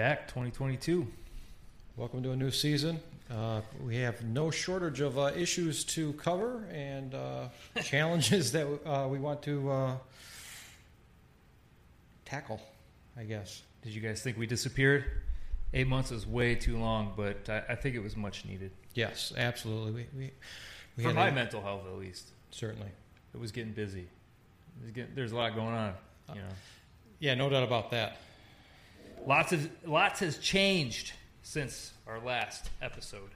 back, 2022. Welcome to a new season. Uh, we have no shortage of uh, issues to cover and uh, challenges that uh, we want to uh, tackle, I guess. Did you guys think we disappeared? Eight months is way too long, but I, I think it was much needed. Yes, absolutely. We, we, we For my a- mental health, at least. certainly. It was getting busy. It was getting, there's a lot going on, you know. Yeah, no doubt about that. Lots of lots has changed since our last episode.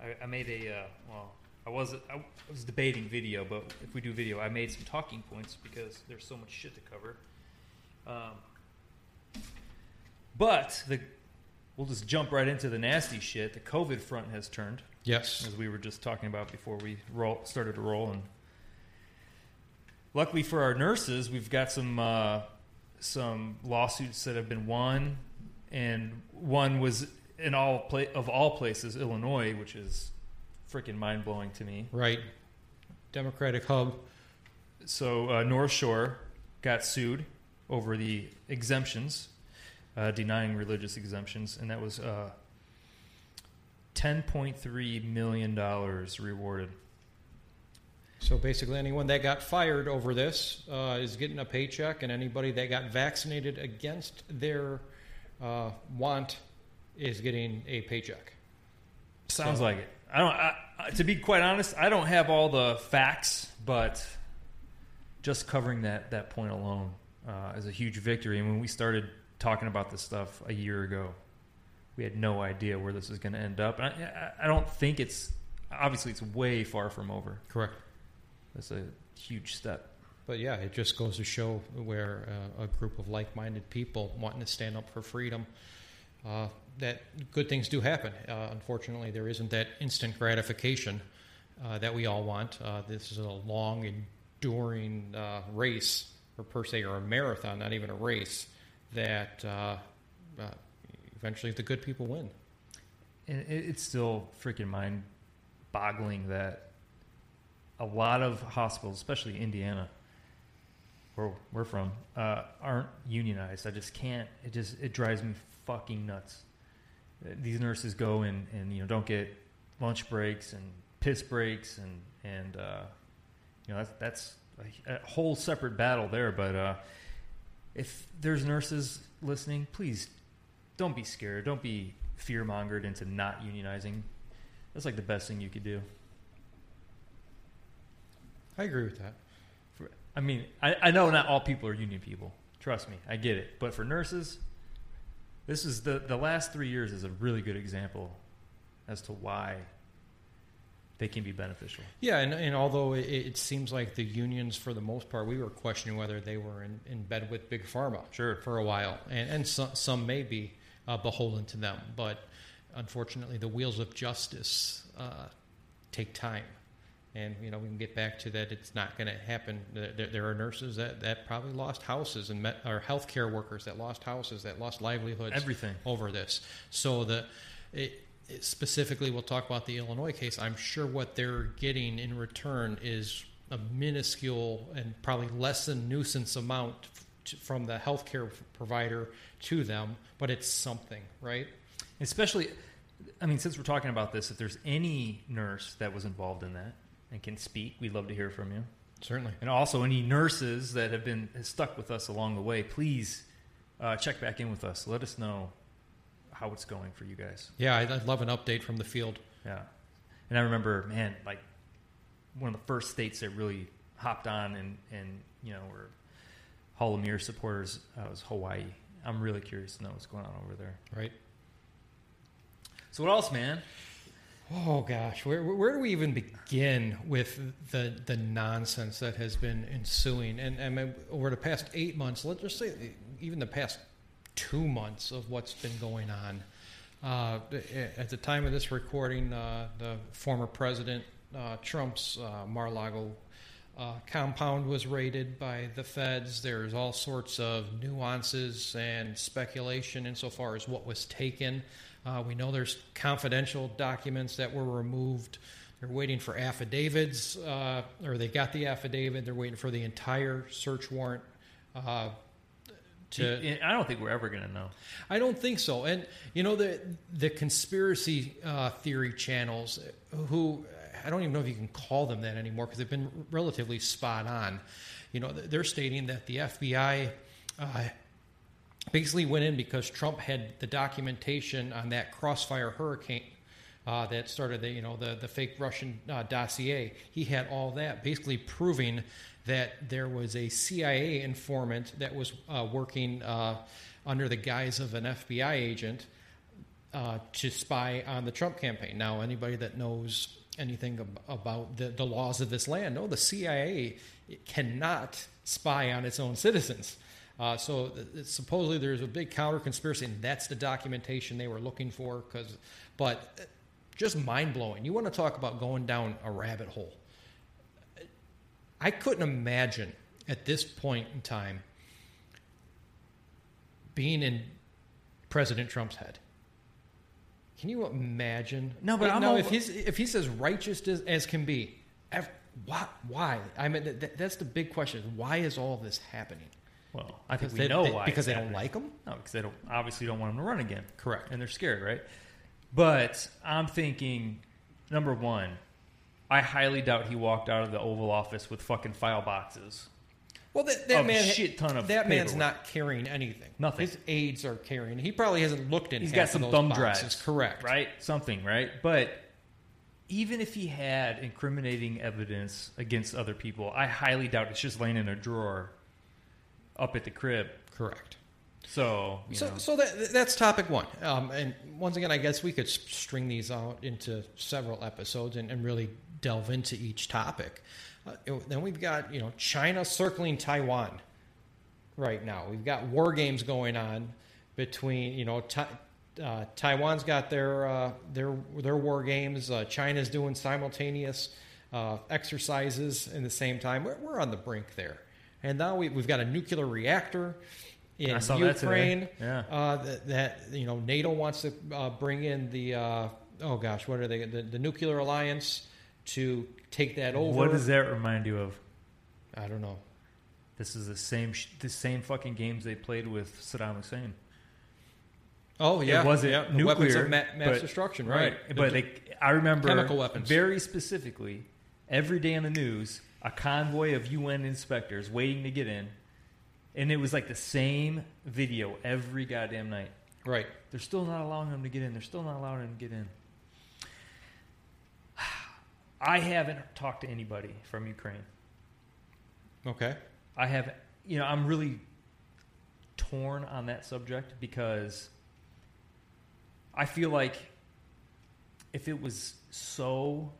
I, I made a uh, well, I was I was debating video, but if we do video, I made some talking points because there's so much shit to cover. Um, but the we'll just jump right into the nasty shit. The COVID front has turned, Yes. as we were just talking about before we roll, started to roll, and luckily for our nurses, we've got some uh, some lawsuits that have been won, and one was in all pla- of all places, Illinois, which is freaking mind blowing to me. Right. Democratic Hub. So uh, North Shore got sued over the exemptions, uh, denying religious exemptions, and that was uh, ten point three million dollars rewarded. So basically, anyone that got fired over this uh, is getting a paycheck, and anybody that got vaccinated against their uh, want is getting a paycheck. Sounds So- like it. I don't. I, to be quite honest, I don't have all the facts, but just covering that that point alone uh, is a huge victory. And when we started talking about this stuff a year ago, we had no idea where this was going to end up. And I I don't think it's obviously it's way far from over. Correct. That's a huge step. But yeah, it just goes to show where uh, a group of like-minded people wanting to stand up for freedom, uh, that good things do happen. Uh, unfortunately, there isn't that instant gratification uh, that we all want. Uh, this is a long, enduring uh, race, or per se, or a marathon, not even a race. That uh, uh, eventually the good people win. And it's still freaking mind boggling that a lot of hospitals, especially Indiana, where we're from, uh, aren't unionized. I just can't. It just it drives me fucking nuts. These nurses go and, and you know don't get lunch breaks and piss breaks and and uh, you know that's that's a, a whole separate battle there. But uh, if there's nurses listening, please don't be scared. Don't be fear mongered into not unionizing. That's like the best thing you could do. I agree with that. For, I mean, I, I know not all people are union people. Trust me, I get it. But for nurses, this is the the last three years is a really good example as to why they can be beneficial. Yeah, and, and although it, it seems like the unions, for the most part, we were questioning whether they were in, in bed with big pharma Sure. for a while, and, and some, some may be uh, beholden to them, but unfortunately, the wheels of justice uh, take time, and you know we can get back to that. It's not going to happen. There, there are nurses that, that probably lost houses, and met, or healthcare workers that lost houses, that lost livelihoods Everything. over this. So the it, it- specifically, we'll talk about the Illinois case. I'm sure what they're getting in return is a minuscule and probably less than nuisance amount to, from the healthcare provider to them, but it's something, right? Especially, I mean, since we're talking about this, if there's any nurse that was involved in that and can speak, we'd love to hear from you. Certainly. And also, any nurses that have been stuck with us along the way, please uh, check back in with us. Let us know how it's going for you guys. Yeah, I'd, I'd love an update from the field. Yeah. And I remember, man, like one of the first states that really hopped on and, and you know, were Hall of Mirror supporters uh, was Hawaii. I'm really curious to know what's going on over there. Right. So, what else, man? Oh gosh, where where do we even begin with the the nonsense that has been ensuing? And, I- over the past eight months, let's just say even the past two months of what's been going on. Uh, at the time of this recording, uh, the former president uh, Trump's uh, Mar-a-Lago uh, compound was raided by the feds. There's all sorts of nuances and speculation insofar as what was taken. Uh, we know there's confidential documents that were removed. They're waiting for affidavits, uh, or they got the affidavit. They're waiting for the entire search warrant uh, to I don't think we're ever going to know. I don't think so. And you know the the conspiracy uh, theory channels, who I don't even know if you can call them that anymore because they've been relatively spot on. You know, they're stating that the FBI uh, basically went in because Trump had the documentation on that Crossfire hurricane uh, that started the you know the the fake Russian uh, dossier. He had all that, basically proving that there was a CIA informant that was uh, working uh, under the guise of an FBI agent uh, to spy on the Trump campaign. Now, anybody that knows anything ab- about the, the laws of this land, no, the CIA cannot spy on its own citizens. Uh, so supposedly there's a big counter conspiracy, and that's the documentation they were looking for. Because, but uh, just mind blowing. You want to talk about going down a rabbit hole? I couldn't imagine at this point in time being in President Trump's head. Can you imagine? No, but I'm no. all- if he's if he's as righteous as, as can be, why? Why? I mean, th- th- that's the big question: why is all this happening? Well, I think we they- know they- why. because they don't like him. No, because they don't obviously don't want him to run again. Correct. And they're scared, right? But I'm thinking, number one, I highly doubt he walked out of the Oval Office with fucking file boxes. Well, that, that man, shit ton of that man's paperwork. not carrying anything. Nothing. His aides are carrying. He probably hasn't looked in. He's got some thumb boxes. drives. Correct. Right? Something, right? But even if he had incriminating evidence against other people, I highly doubt it's just laying in a drawer up at the crib. Correct. So, you So, know. so that, that's topic one. Um, and once again, I guess we could string these out into several episodes and, and really delve into each topic. Uh, it- then we've got you know China circling Taiwan right now. We've got war games going on between you know Ta- uh, Taiwan's got their uh, their their war games. Uh, China's doing simultaneous uh, exercises in the same time. We're, we're on the brink there, and now we, we've got a nuclear reactor in saw that. Ukraine. Yeah. Uh, that, that you know NATO wants to uh, bring in the uh, oh gosh, what are they? The, the nuclear alliance to take that over. what does that remind you of? I don't know. This is the same sh- the same fucking games they played with Saddam Hussein. Oh yeah, it wasn't yeah, nuclear, weapons of ma- mass but- destruction, right? But The- they, I remember chemical weapons. very specifically every day on the news a convoy of UN inspectors waiting to get in, and it was like the same video every goddamn night. right. They're still not allowing them to get in. They're still not allowing them to get in. I haven't talked to anybody from Ukraine. Okay. I have, you know, I'm really torn on that subject because I feel like if it was so.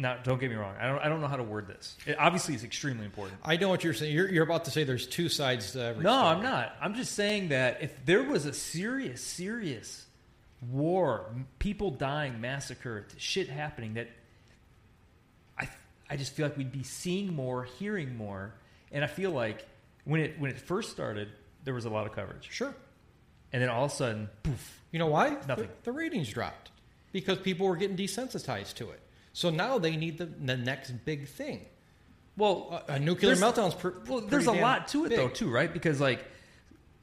Now, don't get me wrong. I don't. I don't know how to word this. It, obviously, it's extremely important. I know what you're saying. You're, you're about to say there's two sides to every. No, story. I'm not. I'm just saying that if there was a serious, serious war, people dying, massacre, shit happening, that I, I just feel like we'd be seeing more, hearing more, and I feel like when it when it first started, there was a lot of coverage, Sure. and then all of a sudden, poof. You know why? Nothing. The, the ratings dropped because people were getting desensitized to it. So now they need the, the next big thing. Well, A, a nuclear there's- meltdown's pr- well, there's a lot to it though, too, right? Because like,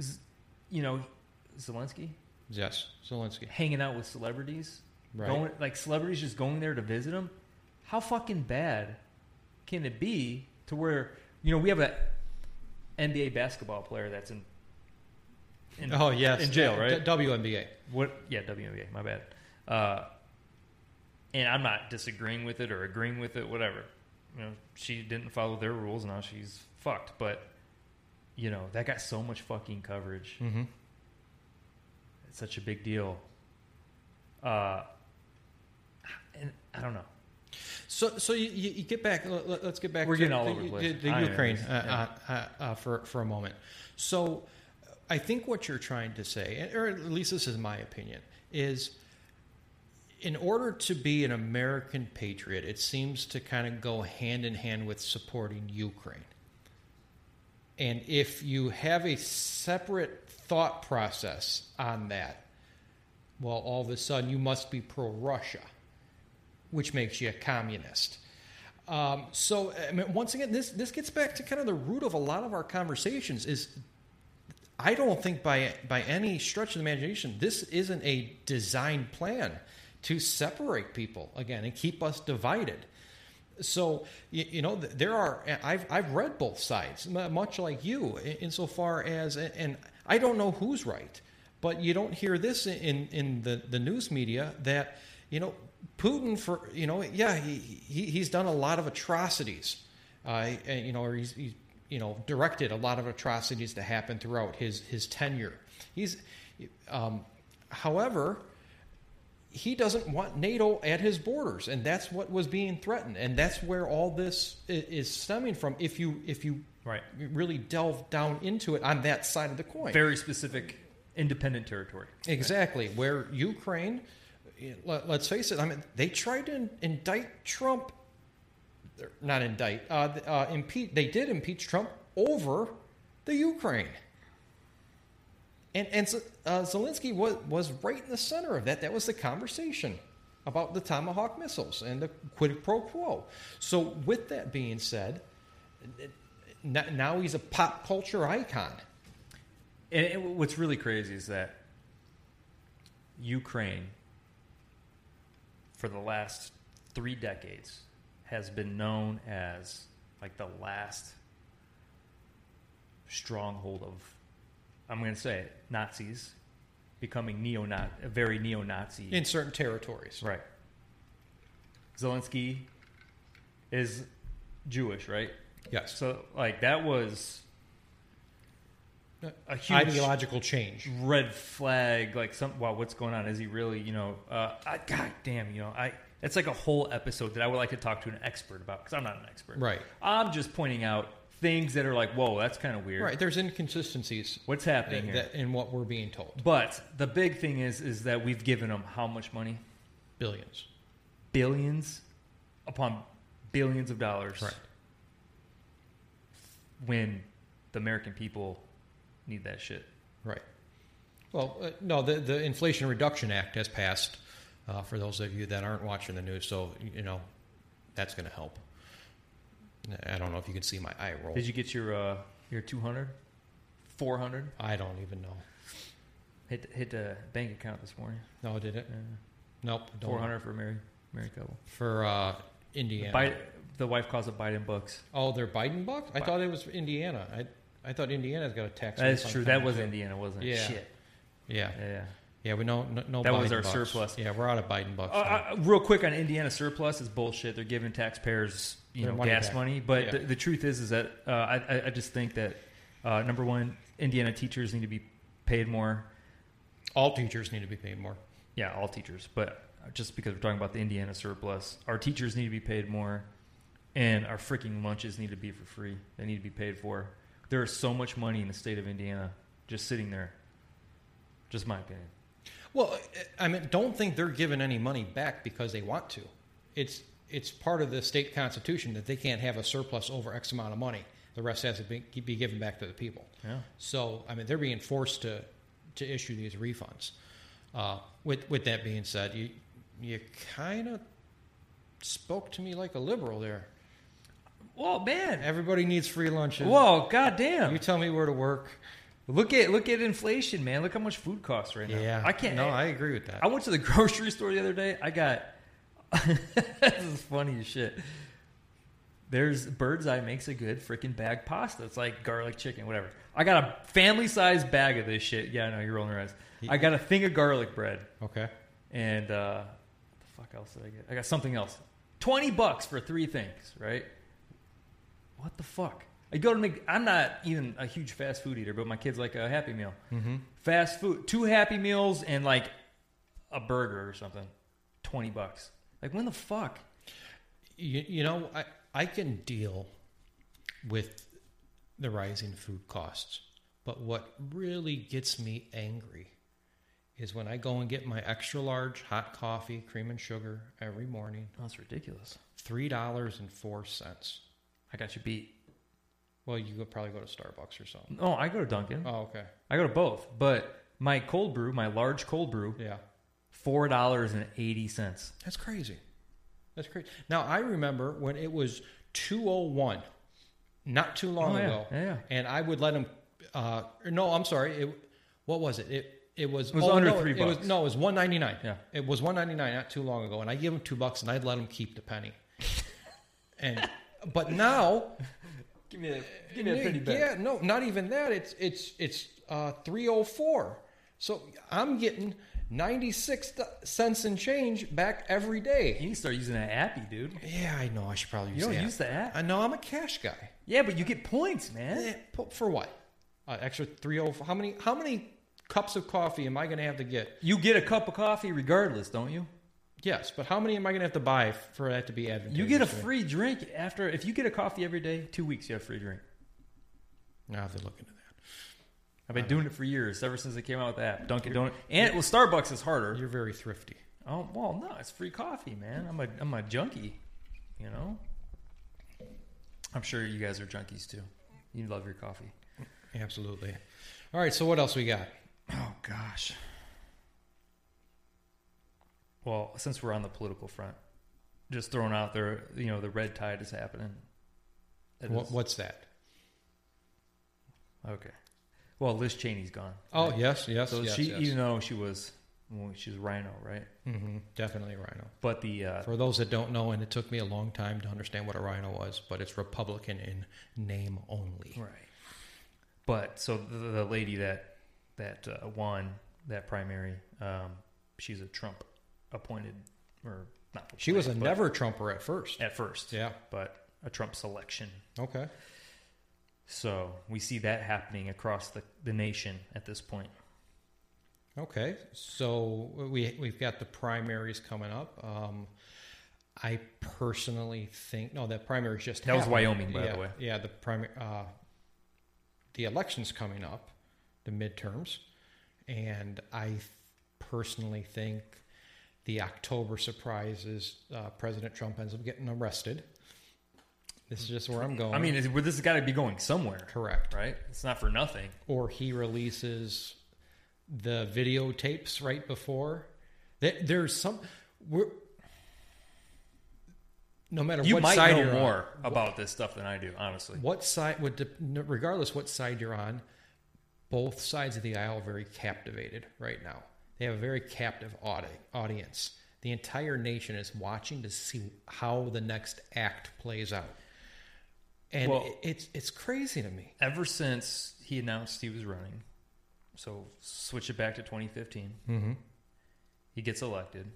z- you know, Zelensky Yes, Zelensky. hanging out with celebrities, Right. going like celebrities just going there to visit him. How fucking bad can it be to where you know we have a NBA basketball player that's in, in Oh yes, in jail, right? WNBA. What? Yeah, WNBA. My bad. Uh, and I'm not disagreeing with it or agreeing with it, whatever. You know, she didn't follow their rules, now she's fucked. But you know, that got so much fucking coverage. Mm-hmm. It's such a big deal. Uh, and I don't know. So, so you, you get back. Let, let's get back. We're to getting all the, over the the, place. the Ukraine yeah. uh, uh, uh, for for a moment. So, I think what you're trying to say, or at least this is my opinion, is in order to be an American patriot, it seems to kind of go hand in hand with supporting Ukraine. And if you have a separate thought process on that, well, all of a sudden you must be pro Russia, which makes you a communist. Um, so I mean, once again, this this gets back to kind of the root of a lot of our conversations. Is I don't think by by any stretch of the imagination this isn't a design plan to separate people again and keep us divided. So you, know there are I've I've read both sides, much like you, insofar as and I don't know who's right, but you don't hear this in in the the news media that you know Putin for you know yeah he, he he's done a lot of atrocities, uh, you know or he's, he's you know directed a lot of atrocities to happen throughout his his tenure. He's um, however he doesn't want NATO at his borders, and that's what was being threatened, and that's where all this is stemming from. If you if you right. really delve down into it on that side of the coin, very specific independent territory, exactly right. where Ukraine let, us face it. I mean, they tried to indict Trump. Not indict. Uh, uh, impeach. They did impeach Trump over the Ukraine. And and uh, Zelensky was was right in the center of that. That was the conversation about the Tomahawk missiles and the quid pro quo. So, with that being said, now he's a pop culture icon. And what's really crazy is that Ukraine for the last three decades has been known as like the last stronghold of, I'm going to say it, Nazis becoming neo very neo Nazi. In certain territories. Right. Zelensky is Jewish, right? Yes. So, like, that was a huge ideological change. Red flag, like some. Wow, what's going on? Is he really? You know, uh, I, God damn, you know, I. It's like a whole episode that I would like to talk to an expert about because I'm not an expert. Right. I'm just pointing out things that are like, whoa, that's kind of weird. Right. There's inconsistencies. What's happening that, here? in what we're being told. But the big thing is, is that we've given them how much money? Billions. Billions upon billions of dollars. Right. When the American people need that shit. Right. Well, uh, no, the the Inflation Reduction Act has passed. Uh, for those of you that aren't watching the news, so you know that's going to help. I don't know if you can see my eye roll. Did you get your uh, your 200? 400? I don't even know. Hit hit the bank account this morning. No, I did it? nope. 400 for Mary Mary couple. For uh, Indiana. The, Biden, the wife calls it Biden bucks. Oh, they're Biden bucks? I thought it was Indiana. I I thought Indiana's got a tax. That's true. That was Indiana, wasn't it? Yeah. Shit. Yeah. Yeah. Yeah. We know no, no that Biden was our bucks. surplus. Yeah, we're out of Biden bucks. Uh, uh, real quick on Indiana surplus is bullshit. They're giving taxpayers you Their know money gas back. money, but Yeah. the, the truth is is that uh, I I just think that uh, number one, Indiana teachers need to be paid more. All teachers need to be paid more. Yeah, all teachers, but just because we're talking about the Indiana surplus, our teachers need to be paid more, and our freaking lunches need to be for free. They need to be paid for. There is so much money in the state of Indiana just sitting there. Just my opinion. Well, I mean, don't think they're giving any money back because they want to. It's it's part of the state constitution that they can't have a surplus over X amount of money. The rest has to be, be given back to the people. Yeah. So, I mean, they're being forced to to issue these refunds. Uh, with with that being said, you you kind of spoke to me like a liberal there. Well, man! Everybody needs free lunches. Whoa, goddamn! You tell me where to work. Look at look at inflation, man. Look how much food costs right now. Yeah, I can't. No, I agree with that. I went to the grocery store the other day. I got this is funny as shit. There's Bird's Eye makes a good freaking bag pasta. It's like garlic chicken, whatever. I got a family size bag of this shit. Yeah, I know you're rolling your eyes. I got a thing of garlic bread. Okay. And uh, what the fuck else did I get? I got something else. Twenty bucks for three things, right? What the fuck? I go to make. I'm not even a huge fast food eater, but my kids like a Happy Meal. Mm-hmm. Fast food, two Happy Meals and like a burger or something. Twenty bucks. Like when the fuck? You, you know, I I can deal with the rising food costs, but what really gets me angry is when I go and get my extra large hot coffee, cream and sugar every morning. That's ridiculous. Three dollars and four cents. I got you beat. Well, you could probably go to Starbucks or something. Oh, I go to Dunkin'. Oh, okay. I go to both, but my cold brew, my large cold brew, Yeah. four dollars and eighty cents. That's crazy. That's crazy. Now I remember when it was 201, not too long Oh, yeah. ago, Yeah, yeah. and I would let him. Uh, or no, I'm sorry. It, what was it? It it was, It was oh, under no, three It was, bucks. no, it was 199. Yeah. it was 199 not too long ago, and I gave him two bucks, and I'd let him keep the penny. and but now Give me a yeah, no, not even that. It's it's it's uh, three oh four. So I'm getting ninety six cents and change back every day. You need to start using that appy, dude. Yeah, I know. I should probably use You don't the use the app? I know. I'm a cash guy. Yeah, but you get points, man. Eh, For what? Uh, extra three oh. How many? How many cups of coffee am I going to have to get? You get a cup of coffee regardless, don't you? Yes, but how many am I going to have to buy for that to be advantageous? You get a free drink after if you get a coffee every day, two weeks you have free drink. I have to look into that. I've been uh, doing it for years, ever since they came out with that Dunkin' Donut. And well, Starbucks is harder. You're very thrifty. Oh well, no, it's free coffee, man. I'm a I'm a junkie, you know. I'm sure you guys are junkies too. You love your coffee. Absolutely. All right. So what else we got? Oh gosh. Well, since we're on the political front, just throwing out there, you know, the red tide is happening. What, is- what's that? Okay. Well, Liz Cheney's gone. Oh right? yes, yes, so yes. she, yes. you know, she was well, she's Rhino, right? hmm Definitely a rhino. But the uh, For those that don't know, and it took me a long time to understand what a rhino was, but it's Republican in name only. right. But so the, the lady that that uh, won that primary, um, she's a Trump appointed or not. She was a never Trumper at first. at first. Yeah. but a Trump selection. Okay. So we see that happening across the, the nation at this point. Okay. So we we've got the primaries coming up. Um, I personally think no, that primaries just That was. Wyoming, by the way. Yeah, the primary, uh, the elections coming up, the midterms, and I personally think the October surprise is uh, President Trump ends up getting arrested. This is just where I'm going. I mean, this has got to be going somewhere, correct. right? It's not for nothing. Or he releases the videotapes right before. There- There's some. We're, no matter You what might side know you're on, more about this stuff than I do, honestly. What side would, de- regardless what side you're on, both sides of the aisle are very captivated right now. They have a very captive audience. The entire nation is watching to see how the next act plays out, and Well- it's it's crazy to me. Ever since he announced he was running, so switch it back to 2015, Mm-hmm. he gets elected.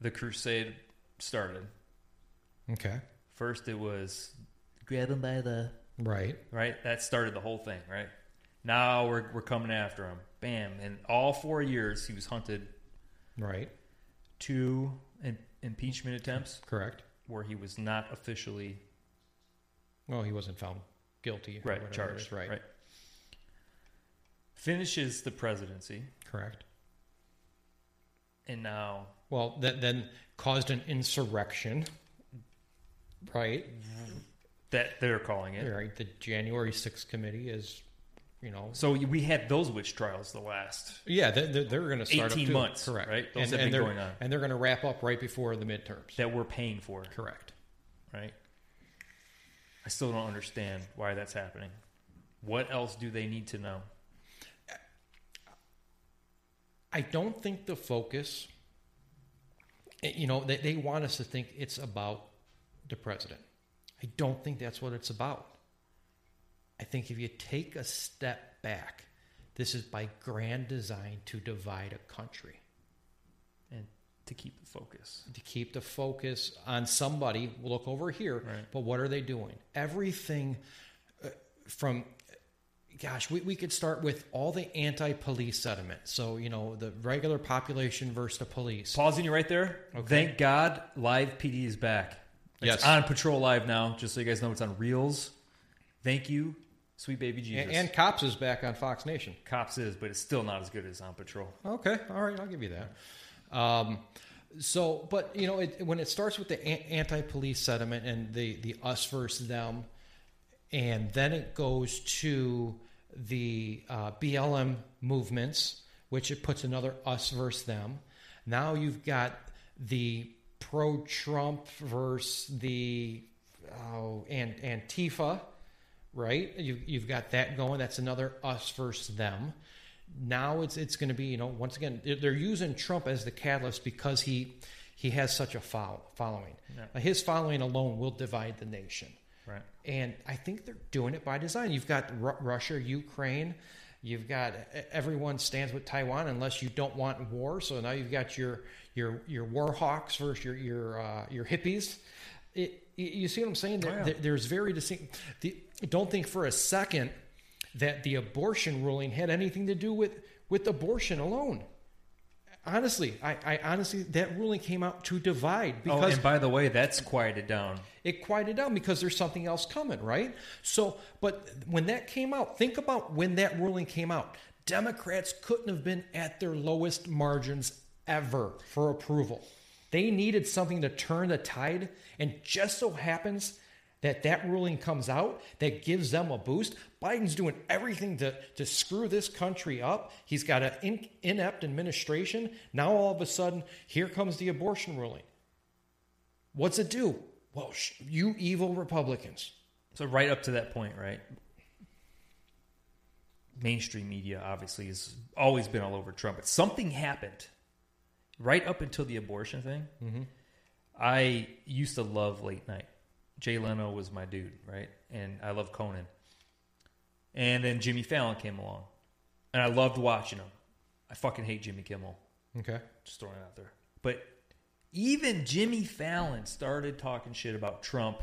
The crusade started. Okay, First, it was grab him by the right. right? That started the whole thing, right? Now we're we're coming after him. Bam! And all four years he was hunted Right. two im- impeachment attempts Correct. where he was not officially Well, he wasn't found guilty. right charged. Right. right. Finishes the presidency, Correct. and now Well, that then caused an insurrection. Right. that they're calling it. Right. The January 6th committee is, you know, So we had those witch trials the last yeah, they're, they're, going to start up 18 too. months, Correct. right? Those and, have and been they're, going on. and they're going to wrap up right before the midterms. that we're paying for, Correct. right? I still don't understand why that's happening. What else do they need to know? I don't think the focus, eh, you know, they, they want us to think it's about the president. I don't think that's what it's about. I think if you take a step back, this is by grand design to divide a country, And to keep the focus. to keep the focus on somebody. Look over here, Right. but what are they doing? Everything uh, from gosh, we, we could start with all the anti-police sentiment. So, you know, the regular population versus the police. Pausing you right there. Okay. Thank God Live PD is back. It's Yes. on Patrol Live now, just so you guys know it's on Reelz. Thank you, sweet baby Jesus. And, and Cops is back on Fox Nation. Cops is, but it's still not as good as on Patrol. Okay, all right, I'll give you that. Um, so, but you know, it, when it starts with the anti-police sentiment and the the us versus them, and then it goes to the uh, BLM movements, which it puts another us versus them. Now you've got the pro-Trump versus the oh, and Antifa, right? You, you've got that going. That's another us versus them. Now it's it's going to be you know once again they're using Trump as the catalyst because he he has such a follow, following. Yeah. His following alone will divide the nation. Right. And I think they're doing it by design. You've got Ru- Russia, Ukraine. You've got everyone stands with Taiwan unless you don't want war. So now you've got your your your war hawks versus your your uh, your hippies. It, you see what I'm saying? There, Oh, yeah. there's very distinct. The, don't think for a second that the abortion ruling had anything to do with with abortion alone. Honestly, I, I honestly that ruling came out to divide Oh, because and by the way, that's quieted down. it quieted down because there's something else coming, right? So, but when that came out, think about when that ruling came out. Democrats couldn't have been at their lowest margins ever for approval. They needed something to turn the tide, and just so happens that that ruling comes out that gives them a boost. Biden's doing everything to, to screw this country up. He's got an in, inept administration. Now, all of a sudden, here comes the abortion ruling. What's it do? Well, sh- you evil Republicans. So right up to that point, right? Mainstream media obviously has always been all over Trump, but something happened right up until the abortion thing. Mm-hmm. I used to love late night. Jay Leno was my dude, right? And I love Conan. And then Jimmy Fallon came along, and I loved watching him. I fucking hate Jimmy Kimmel. Okay. Just throwing it out there. But even Jimmy Fallon started talking shit about Trump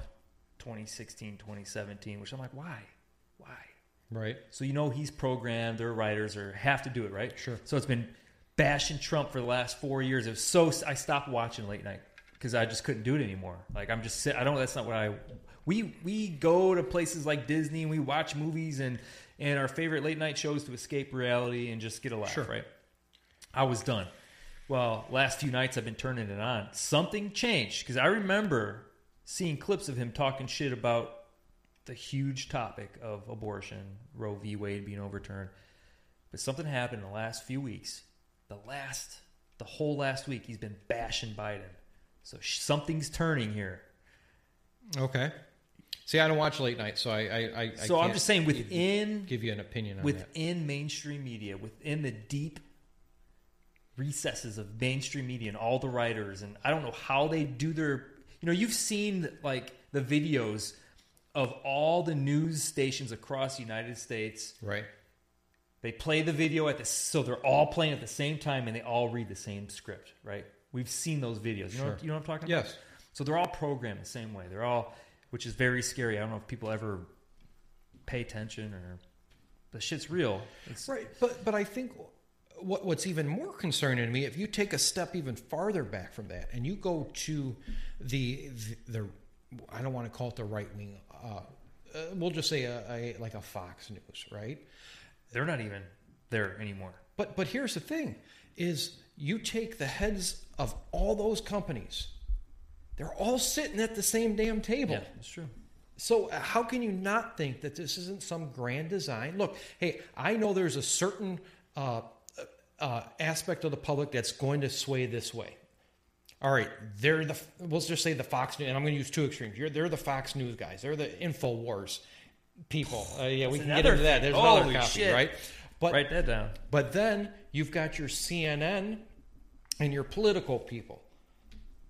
2016, 2017, which I'm like, why? Why? Right. So you know he's programmed, their writers or have to do it, right? Sure. So it's been bashing Trump for the last four years. It was so I stopped watching late night because I just couldn't do it anymore. Like I'm just I don't. That's not what I. We we go to places like Disney and we watch movies and and our favorite late night shows to escape reality and just get a laugh, Sure. right? I was done. Well, last few nights I've been turning it on. Something changed because I remember seeing clips of him talking shit about the huge topic of abortion, Roe v. Wade being overturned. But something happened in the last few weeks. The last, the whole last week, he's been bashing Biden. So something's turning here. Okay. See, I don't watch late night, so I. I, I so I'm just saying, within give you an opinion on that. within mainstream media, within the deep recesses of mainstream media and all the writers, and I don't know how they do their. You know, you've seen like the videos of all the news stations across the United States. Right. They play the video at the so they're all playing at the same time and they all read the same script, right? We've seen those videos. You know, Sure. you know what I'm talking about? Yes. So they're all programmed the same way. They're all, which is very scary. I don't know if people ever pay attention or the shit's real. It's, Right. But but I think what what's even more concerning to me, if you take a step even farther back from that, and you go to the the, the I don't want to call it the right wing. Uh, uh, we'll just say a, a like a Fox News, right? They're not even there anymore. But but here's the thing: is you take the heads of all those companies, they're all sitting at the same damn table. Yeah, it's true. So uh, how can you not think that this isn't some grand design? Look, hey, I know there's a certain uh, uh, aspect of the public that's going to sway this way. All right, they're the we'll just say the Fox News, and I'm going to use two extremes. You're, they're the Fox News guys. They're the Infowars people. Uh, yeah, we That's can get into that. There's another Holy copy, shit. right? But Write that down. but then you've got your CNN and your political people.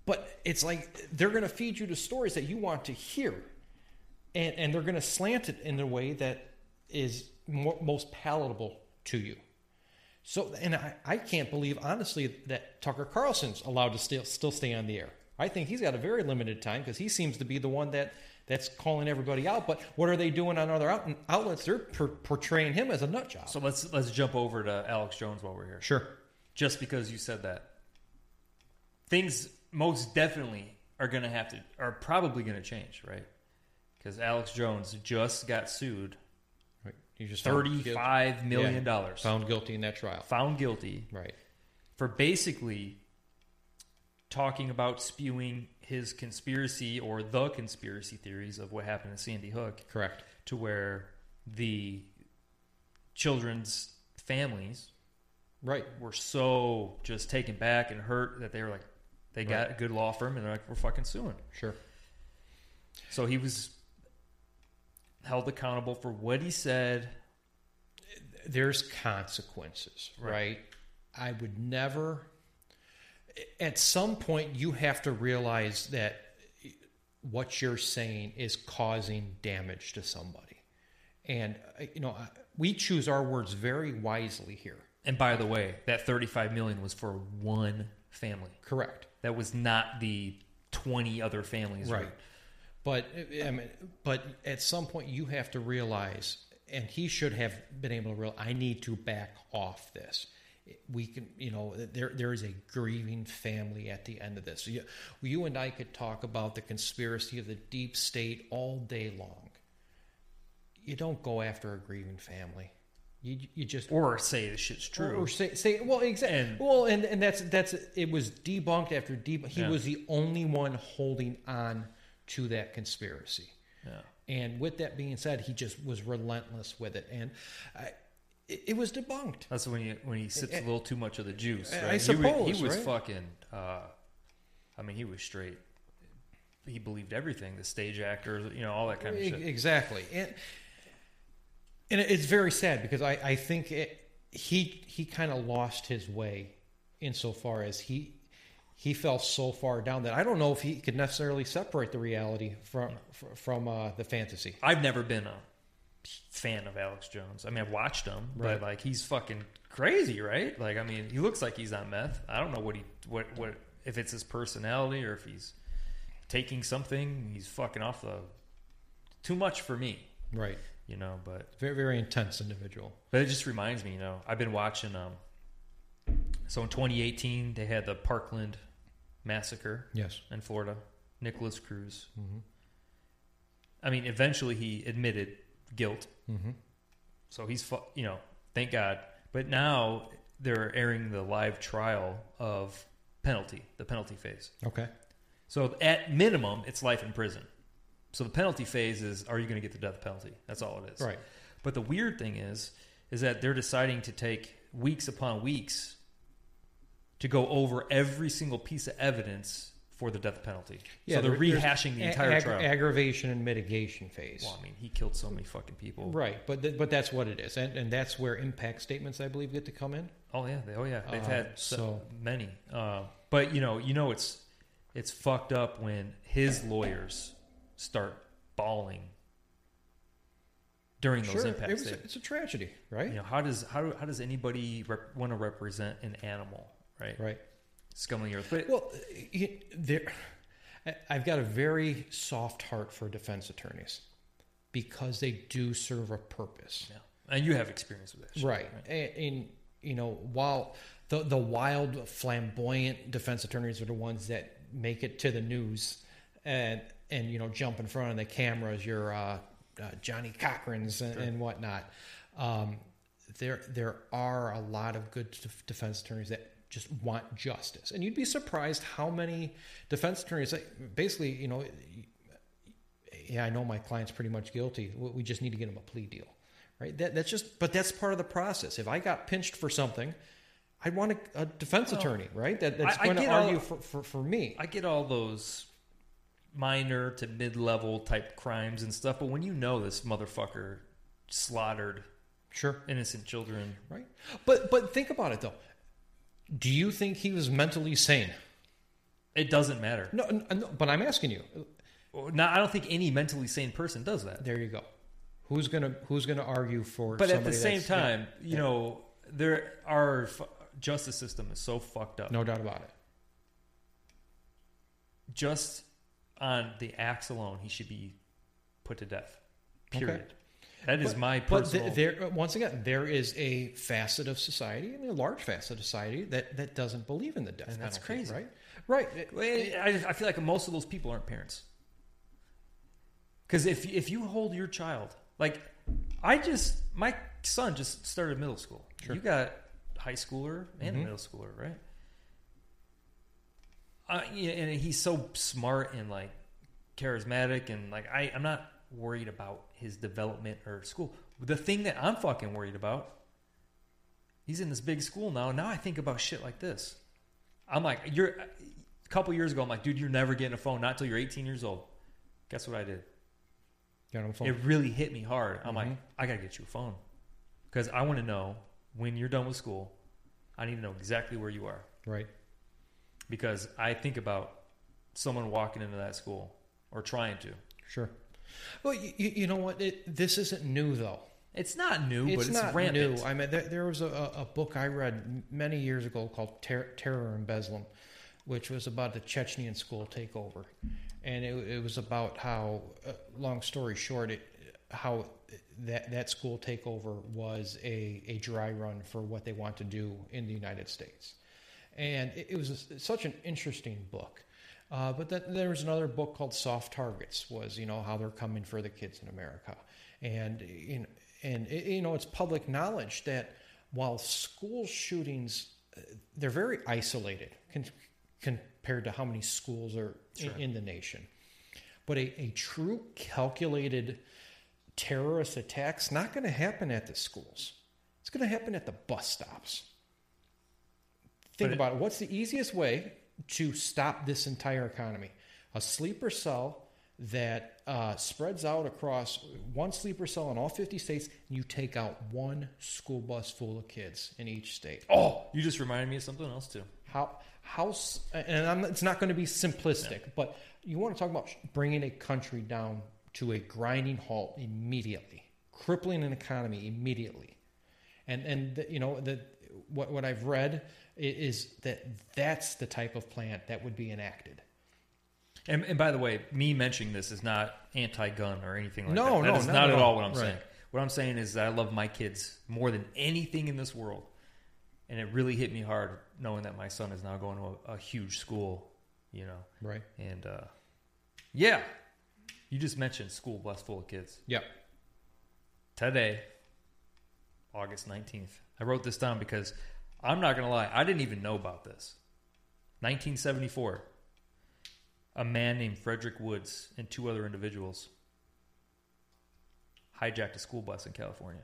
But it's like they're going to feed you the stories that you want to hear. And, and they're going to slant it in a way that is more, most palatable to you. So, and I, I can't believe, honestly, that Tucker Carlson's allowed to still, still stay on the air. I think he's got a very limited time because he seems to be the one that, that's calling everybody out. But what are they doing on other out, outlets? They're per, portraying him as a nut job. So let's let's jump over to Alex Jones while we're here. Sure. Just because you said that, things most definitely are going to have to are probably going to change, right? Because Alex Jones just got sued Right. You just found guilty- thirty-five million Yeah. dollars, found guilty in that trial. found guilty Right. for basically talking about spewing his conspiracy or the conspiracy theories of what happened to Sandy Hook Correct. to where the children's families Right. were so just taken back and hurt that they were like, They got a good law firm, and they're like, we're fucking suing. Sure. So he was held accountable for what he said. There's consequences, Right. right? I would never. At some point, you have to realize that what you're saying is causing damage to somebody, and uh, you know we choose our words very wisely here. And by the way, that 35 million was for one family. Correct. That was not the 20 other families. Right. But I mean, but at some point you have to realize, and he should have been able to realize, I need to back off this. We can, you know, there there is a grieving family at the end of this. You, you and I could talk about the conspiracy of the deep state all day long. You don't go after a grieving family. You you just Or say this shit's true. or, or say, say well exactly And- well and, and that's that's it was debunked after debunked he Yeah. was the only one holding on to that conspiracy yeah. and with that being said he just was relentless with it and I, it, it was debunked That's when he when he sips a little too much of the juice. Right? I He wa- suppose, he, was right? fucking. Uh, I mean, he was straight. He believed everything. The stage actors, you know, all that kind of shit. exactly and and it's very sad because i i think it, he he kind of lost his way insofar as he he fell so far down that I don't know if he could necessarily separate the reality from from uh, the fantasy. I've never been a fan of Alex Jones. I mean, I've watched him, Right. but like he's fucking crazy, right? Like, I mean, he looks like he's on meth. I don't know what he what what if it's his personality or if he's taking something. He's fucking off the too much for me, Right. you know. But Very very intense individual. But it just reminds me, you know, I've been watching. Um, so in 2018, they had the Parkland massacre Yes. in Florida. Nikolas Cruz. Mm-hmm. I mean, eventually he admitted guilt, Mm-hmm. so he's, fu- you know, thank God. But now they're airing the live trial of penalty, the penalty phase. Okay. So at minimum, it's life in prison. So the penalty phase is: Are you going to get the death penalty? That's all it is. Right. But the weird thing is, is that they're deciding to take weeks upon weeks to go over every single piece of evidence for the death penalty. so they're there- rehashing the entire ag- trial. Aggravation and mitigation phase. well, I mean, he killed so many fucking people. Right, but th- but that's what it is, and and that's where impact statements, I believe, get to come in. Oh yeah, they, oh yeah, they've Uh, had so, so- many. Uh, but you know, you know, it's it's fucked up when his lawyers start bawling during those Sure, impact it was, statements. it's a tragedy, right? You know, how does how how does anybody rep- want to represent an animal, right? Right. Scum of the earth. But Well, there, I've got a very soft heart for defense attorneys because they do serve a purpose. yeah. and you have experience with that, shit, right. And, and, you know, while the the wild, flamboyant defense attorneys are the ones that make it to the news and and you know jump in front of the cameras, your uh, uh, Johnnie Cochran's and, and whatnot. Um, there there are a lot of good def- defense attorneys that just want justice, and you'd be surprised how many defense attorneys basically you know. Yeah, I know my client's pretty much guilty. We just need to get him a plea deal right? That, that's just, but that's part of the process. If I got pinched for something, I'd want a, a defense Well, attorney, right? That, that's I- I to get all- argue for, for, for me. I get all those minor to mid level type crimes and stuff, but when you know this motherfucker slaughtered Sure, innocent children, right? But but think about it though. Do you think he was mentally sane? it doesn't matter. No, no, no, but I'm asking you. Now, I don't think any mentally sane person does that. There you go. Who's gonna Who's gonna argue for? But at the same that's- yeah, time, you know, there our f- justice system is so fucked up. no doubt about it. Just on the acts alone, he should be put to death. Okay. That is But- my But personal. th- there, once again, there is a facet of society, I mean, a large facet of society that, that doesn't believe in the death And that's penalty, crazy. right? Right. I, I feel like most of those people aren't parents. Because if if you hold your child, like I just my son just started middle school. Sure. You got high schooler and a Mhm. middle schooler, right? Uh, yeah, and he's so smart and like charismatic, and like I, I'm not worried about his development or school. The thing that I'm fucking worried about, he's in this big school now. Now I think about shit like this. I'm like, you're a couple years ago, I'm like, dude, you're never getting a phone, not till you're 18 years old. Guess what I did? Got on the phone. It really hit me hard. I'm like, Mhm. I gotta get you a phone because I want to know when you're done with school. I need to know exactly where you are right. because I think about someone walking into that school or trying to. Sure. Well, you, you know what? It, this isn't new, though. It's not new, it's but it's not rampant. new. I mean, there, there was a, a book I read many years ago called Ter- Terror in Beslan, which was about the Chechnyan school takeover, and it, it was about how, uh, long story short, it, how that that school takeover was a, a dry run for what they want to do in the United States, and it, it was a, such an interesting book. Uh, but there was another book called Soft Targets, was you know how they're coming for the kids in America, and you know, and you know it's public knowledge that while school shootings uh, they're very isolated con- compared to how many schools are Sure. in, in the nation, but a, a true calculated terrorist attack's not going to happen at the schools. It's going to happen at the bus stops. Think it- about it. What's the easiest way to stop this entire economy? A sleeper cell that uh, spreads out across one sleeper cell in all 50 states, and you take out one school bus full of kids in each state. Oh, you just reminded me of something else too. How, how, and I'm, it's not going to be simplistic, but you want to talk about bringing a country down to a grinding halt immediately, crippling an economy immediately. And, and the, you know, the, what, what I've read is that that's the type of plan that would be enacted. And, and by the way, me mentioning this is not anti-gun or anything like No, that. That no, is not not at at all. what I'm Right. saying. What I'm saying is that I love my kids more than anything in this world, and it really hit me hard knowing that my son is now going to a, a huge school, you know. Right. And uh, yeah, you just mentioned school bus full of kids Yep. today, August 19th. I wrote this down because I'm not going to lie, I didn't even know about this. 1974. A man named Frederick Woods and two other individuals hijacked a school bus in California,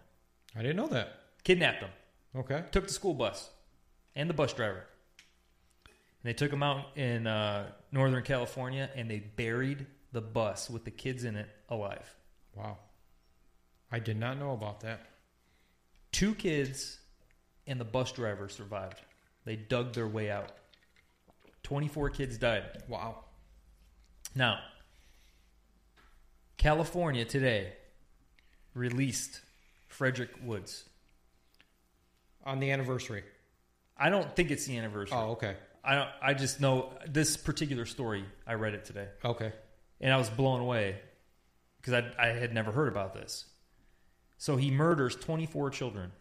I didn't know that. kidnapped them, Okay. took the school bus and the bus driver. And they took them out in uh, Northern California and they buried the bus with the kids in it alive. Wow. I did not know about that. Two kids and the bus driver survived. They dug their way out. 24 kids died. Wow. Now, California today released Frederick Woods. On the anniversary. I don't think it's the anniversary. Oh, okay. I don't, I just know this particular story. I read it today, Okay. and I was blown away because I, I had never heard about this. So he murders 24 children,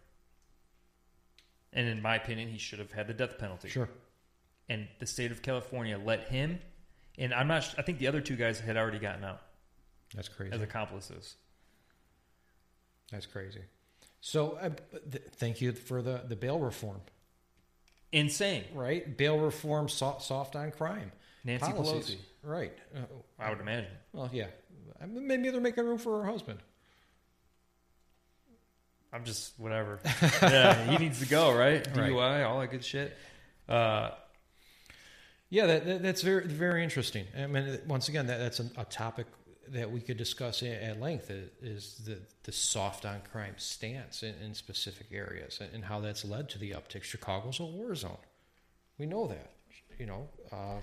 and in my opinion, he should have had the death penalty. Sure. and the state of California let him, and I'm not. I think the other two guys had already gotten out That's crazy. as accomplices. That's crazy. So, uh, th- thank you for the, the bail reform, Insane. right? Bail reform, soft, soft on crime. Nancy Policies. Pelosi, Right. Uh, I would imagine. well, yeah. Maybe they're making room for her husband. I'm just whatever. yeah, he needs to go, right? Right. DUI, all that good shit. Uh, Yeah, that, that, that's very very interesting. I mean, once again, that, that's a, a topic that we could discuss at, length. Is the the soft on crime stance in, in specific areas and, how that's led to the uptick. Chicago's a war zone. We know that. You know. Uh,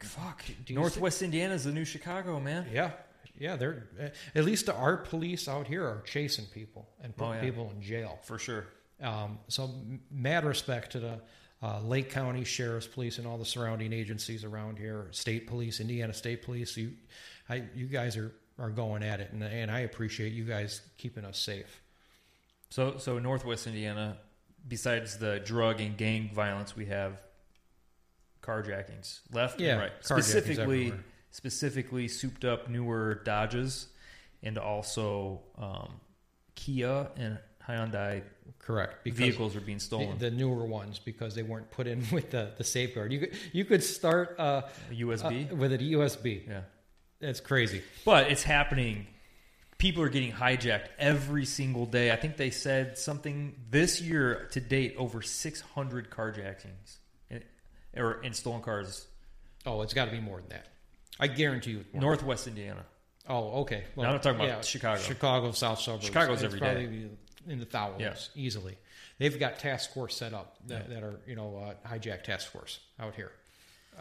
fuck. Northwest Indiana's the new Chicago, man. Yeah, yeah. They're at least our police out here are chasing people and putting Oh, yeah. people in jail. For sure. Um, so mad respect to the uh, Lake County Sheriff's Police and all the surrounding agencies around here, State Police, Indiana State Police. You, I, you guys are are going at it, and and I appreciate you guys keeping us safe. So, so Northwest Indiana, besides the drug and gang violence, we have carjackings left Yeah, and right. Specifically, everywhere. Specifically souped up newer Dodges, and also um, Kia and Hyundai Correct. Because vehicles are being stolen. the newer ones because they weren't put in with the, the safeguard. You could you could start uh, USB. uh, with a USB. yeah, That's crazy. but it's happening. People are getting hijacked every single day. I think they said something this year to date over 600 carjackings and, or and stolen cars Oh, it's got to be more than that. I guarantee you. Northwest Indiana. Oh, okay. Now I'm talking about Chicago. Chicago, South suburbs. Chicago's every probably in the thousands Yeah. easily. They've got task force set up that, Yeah. that are you know uh, hijack task force out here.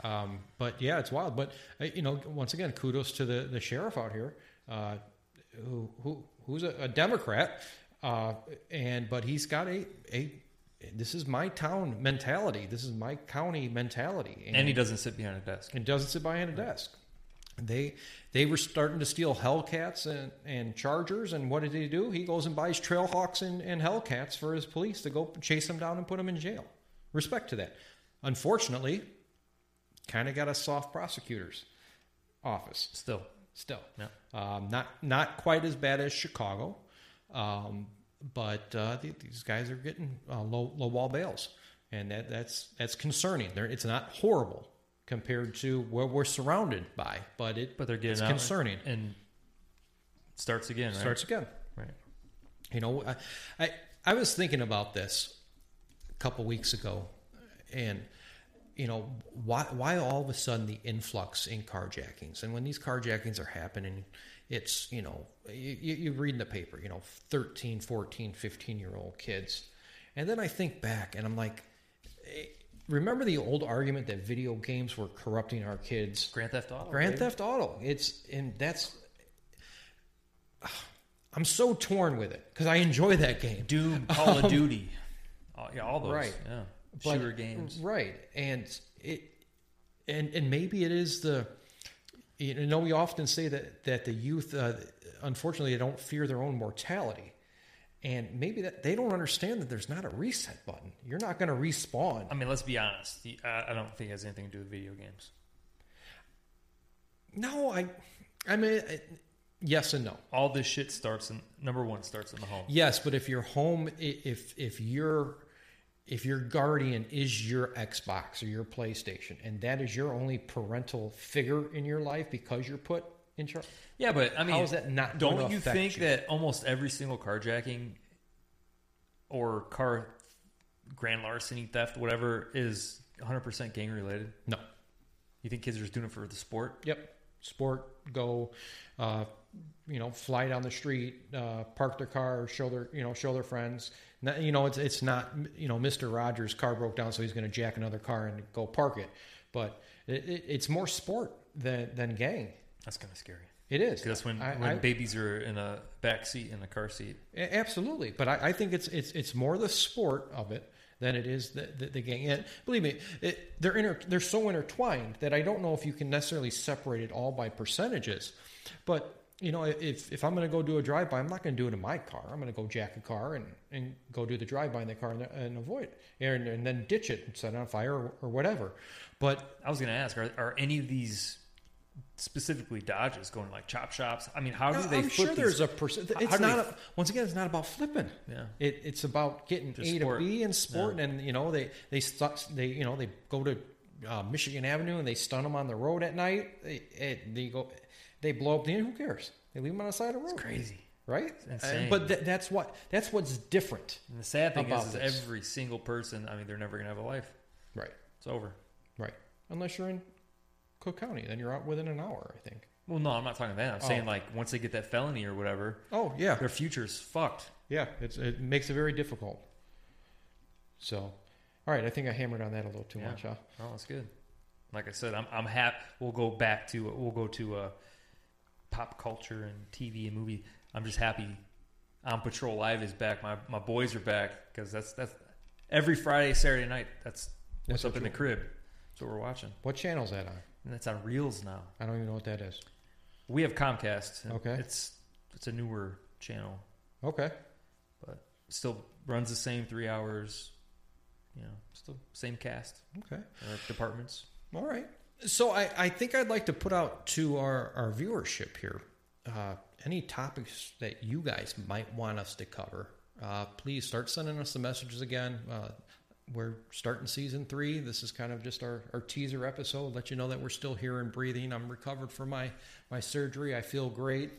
Um, but yeah, it's wild. But uh, you know, once again, kudos to the the sheriff out here, uh, who who who's a, a Democrat, uh, and but he's got a a this is my town mentality. This is my county mentality, And he doesn't sit behind a desk. and doesn't sit behind a desk. They they were starting to steal Hellcats and, and Chargers, and what did he do? He goes and buys Trailhawks and, and Hellcats for his police to go chase them down and put them in jail. Respect to that. Unfortunately, kind of got a soft prosecutor's office Still. still. Yeah. Um, not not quite as bad as Chicago, um, but uh, th- these guys are getting uh, low low ball bails, and that, that's that's concerning. They're, it's not horrible compared to what we're surrounded by, but it But they're getting it's concerning. and starts again, right? Starts again. Right. You know, I, I I was thinking about this a couple weeks ago, and you know why why all of a sudden the influx in carjackings, and when these carjackings are happening, it's you know you, you you read in the paper, you know, 13, 14, 15 year old kids, and then I think back and I'm like. Remember the old argument that video games were corrupting our kids? Grand Theft Auto. Grand baby. Theft Auto. It's and that's. I'm so torn with it because I enjoy that game. Doom, Call of Um, Duty. All, yeah, all those. Right. Yeah. But- Shooter games. right? And it, and and maybe it is the. You know, we often say that that the youth, uh, unfortunately, they don't fear their own mortality, and maybe that they don't understand that there's not a reset button. You're not going to respawn. I mean, let's be honest. I don't think it has anything to do with video games. No, I, I mean, yes and no. All this shit starts in number one starts in the home. Yes, but if your home, if if your if your guardian is your Xbox or your PlayStation, and that is your only parental figure in your life because you're put in charge, Yeah, but I mean, how is that not? don't you think that almost every single carjacking or car grand larceny theft, whatever, is 100% gang related? No. You think kids are just doing it for the sport? Yep. Sport, go, uh, you know, fly down the street, uh, park their car, show their, you know, show their friends. You know, it's it's not, you know, Mister Rogers' car broke down, so he's going to jack another car and go park it. But it, it, it's more sport than than gang. That's kind of scary. It is. that's when, I- when I- babies are in a back seat in a car seat. Absolutely, but I, I think it's it's it's more the sport of it than it is the the, the gang. And believe me, it, they're inter, they're so intertwined that I don't know if you can necessarily separate it all by percentages. But you know, if if I'm going to go do a drive by, I'm not going to do it in my car. I'm going to go jack a car and, and go do the drive by in the car and, and avoid it, and, and then ditch it and set it on fire or, or whatever. But I was going to ask, are, are any of these specifically Dodges going like chop shops? I mean, how do they I'm flip sure these- there's a percent. It's not. A, once again, it's not about flipping. Yeah. It, it's about getting Just A sport. to B and sport, and you know they they stu- they you know they go to uh, Michigan Avenue and they stun them on the road at night. They, it, they go, they blow up the. Who cares? They leave them on the side of the road. Crazy. right? And- but th- that's what that's what's different, And the sad thing About is, is every single person, I mean, they're never going to have a life. right? It's over. Right. Unless you're in Cook County, then you're out within an hour, I think. Well, no, I'm not talking about that. I'm Oh. saying like once they get that felony or whatever, Oh yeah, their future's fucked. yeah. It's, it makes it very difficult. So, all right, I think I hammered on that a little too Yeah. much, huh? Oh, that's good. Like I said, I'm I'm happy. We'll go back to we'll go to uh, pop culture and TV and movie. I'm just happy. On Patrol Live is back. My my boys are back because that's that's every Friday Saturday night. That's what's That's up what in the crib. That's what we're watching, What channel's that on? And that's on Reelz now. I don't even know what that is. We have Comcast. Okay. it's it's a newer channel, Okay. but still runs the same three hours. You know, still same cast Okay. or departments. All right. So I, I think I'd like to put out to our, our viewership here uh, any topics that you guys might want us to cover. Uh, please start sending us the messages again. Uh, we're starting season three. This is kind of just our, our teaser episode. Let you know that we're still here and breathing. I'm recovered from my, my surgery. I feel great.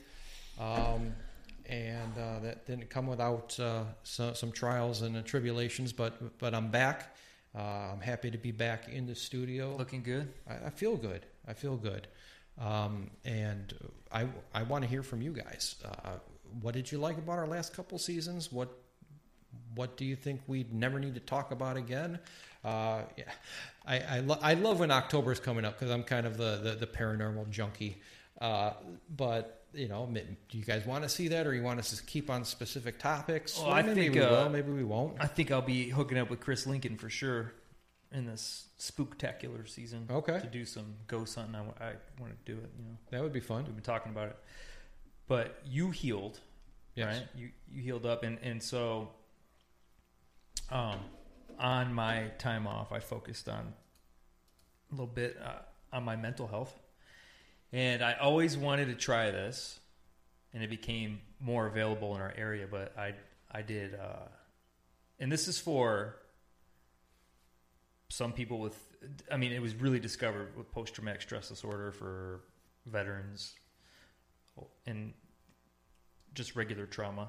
Um, and uh, that didn't come without uh, so, some trials and tribulations, but but I'm back. Uh, I'm happy to be back in the studio. Looking good. I, I feel good. I feel good. Um, and I, I want to hear from you guys. Uh, what did you like about our last couple seasons? What what do you think we'd never need to talk about again? Uh, yeah, I I, lo- I love when October is coming up because I'm kind of the the, the paranormal junkie. Uh, but you know, do you guys want to see that, or you want us to keep on specific topics? Well, I maybe think, we uh, will. Maybe we won't. I think I'll be hooking up with Chris Lincoln for sure in this spooktacular season. Okay. To do some ghost hunting. I, I want to do it. You know, That would be fun. we've been talking about it. But you healed, Yes. right? You you healed up, and and so, um, on my time off, I focused on a little bit uh, on my mental health, and I always wanted to try this, and it became more available in our area. But I I did, uh, and this is for some people with. I mean, it was really discovered with post traumatic stress disorder for veterans and just regular trauma.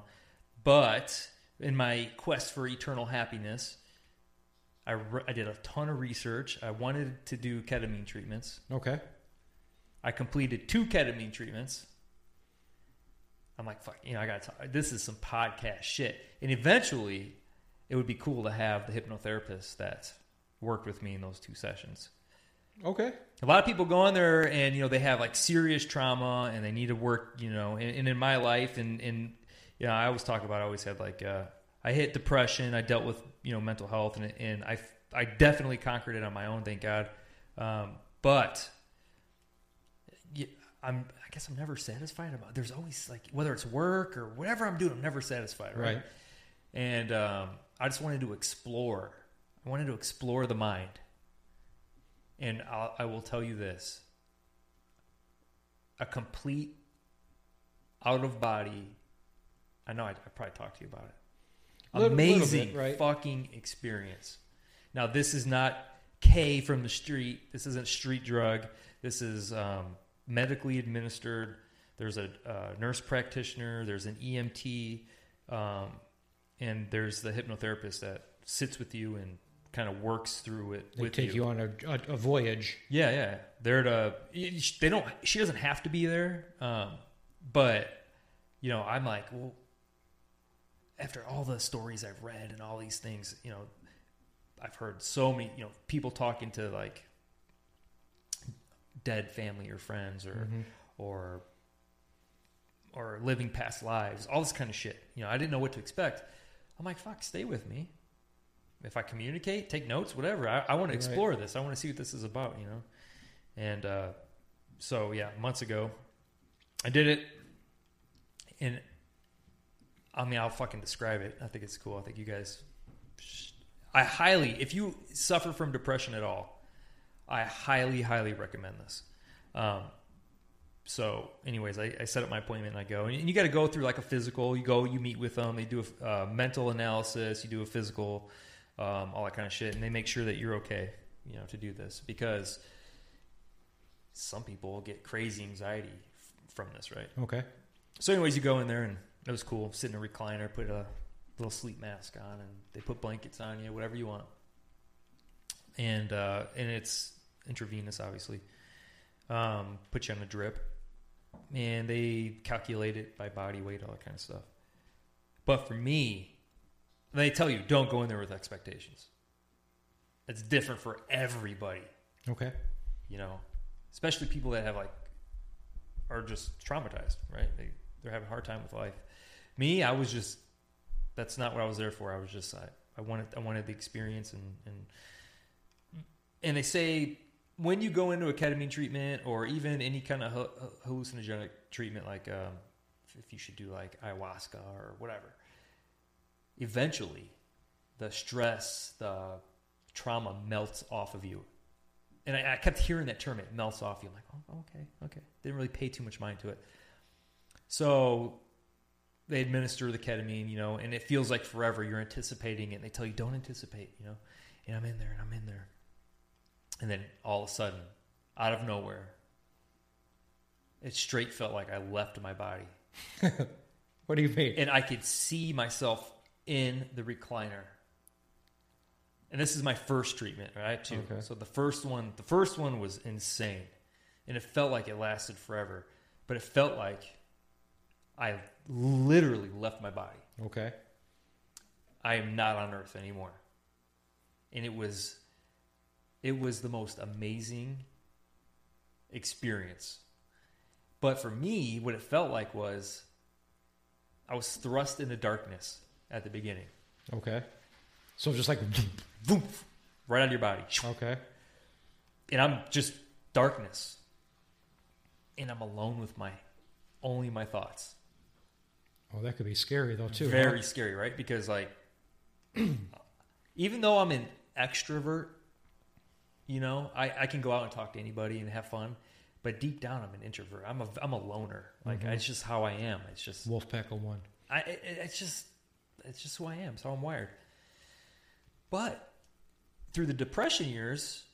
But in my quest for eternal happiness, I, re- I did a ton of research. I wanted to do ketamine treatments. Okay. I completed two ketamine treatments. I'm like, fuck, you know, I got to. This is some podcast shit. And eventually, it would be cool to have the hypnotherapist that worked with me in those two sessions. Okay. A lot of people go in there and you know they have like serious trauma and they need to work. You know, and, and in my life and and you know I always talk about I always had like uh, I hit depression. I dealt with you know mental health and and I I definitely conquered it on my own. Thank God. Um, but yeah, I'm I guess I'm never satisfied about. There's always like whether it's work or whatever I'm doing, I'm never satisfied. Right. Right. And um, I just wanted to explore. I wanted to explore the mind. And I'll, I will tell you this a complete out of body. I know I, I probably talked to you about it. Little- little Amazing bit, right? fucking experience. Now, this is not K from the street. This isn't street drug. This is um, medically administered. There's a, uh nurse practitioner. There's an EMT, um, and there's the hypnotherapist that sits with you and kind of works through it They with take you, on a, a, a voyage. yeah, yeah. They're to. They don't. She doesn't have to be there. Um, but you know, I'm like, well, after all the stories I've read and all these things, you know, I've heard so many, you know, people talking to like dead family or friends or or or living past lives, all this kind of shit. You know, I didn't know what to expect. I'm like, fuck, stay with me. If I communicate, take notes, whatever. I, I want to Right. explore this. I want to see what this is about, you know? And uh, so, yeah, months ago, I did it. And I mean, I'll fucking describe it. I think it's cool. I think you guys, I highly, if you suffer from depression at all, I highly, highly recommend this. Um, so, anyways, I, I set up my appointment and I go, and you got to go through like a physical. You go, you meet with them, they do a uh, mental analysis, you do a physical, um, all that kind of shit, and they make sure that you're okay, you know, to do this because some people get crazy anxiety f- from this, right? Okay. So, anyways, you go in there and it was cool. Sit in a recliner, put a little sleep mask on, and they put blankets on you, whatever you want. And uh, and it's intravenous, obviously. Um, put you on a drip, and they calculate it by body weight, all that kind of stuff. But for me, they tell you don't go in there with expectations. It's different for everybody Okay. you know, especially people that have like are just traumatized, right? They they're having a hard time with life. Me, I was just that's not what I was there for. I was just I, I wanted I wanted the experience and and and they say when you go into a ketamine treatment or even any kind of hallucinogenic treatment like um, if you should do like ayahuasca or whatever eventually the stress the trauma melts off of you and I, I kept hearing that term. It melts off you. I'm like, oh, okay, okay. Didn't really pay too much mind to it. So they administer the ketamine, you know, and it feels like forever. You're anticipating it. And they tell you don't anticipate, you know. And I'm in there, and I'm in there, and then all of a sudden, out of nowhere, it straight felt like I left my body, What do you mean? and I could see myself in the recliner. and this is my first treatment. Right, two. Okay. So the first one, the first one was insane, and it felt like it lasted forever, but it felt like I literally left my body. Okay. I am not on Earth anymore, and it was, it was the most amazing experience. But for me, what it felt like was, I was thrust into darkness at the beginning. Okay. So just like, Boom, right out of your body. okay. and I'm just darkness, and I'm alone with my only my thoughts. Oh, that could be scary though too. huh? Very scary, right? Because like, even though I'm an extrovert, you know, I, I can go out and talk to anybody and have fun, but deep down I'm an introvert. I'm a I'm a loner. Like Mhm. it's just how I am. It's just Wolfpack of one. I it, it's just it's just who I am. It's how I'm wired. But through the depression years,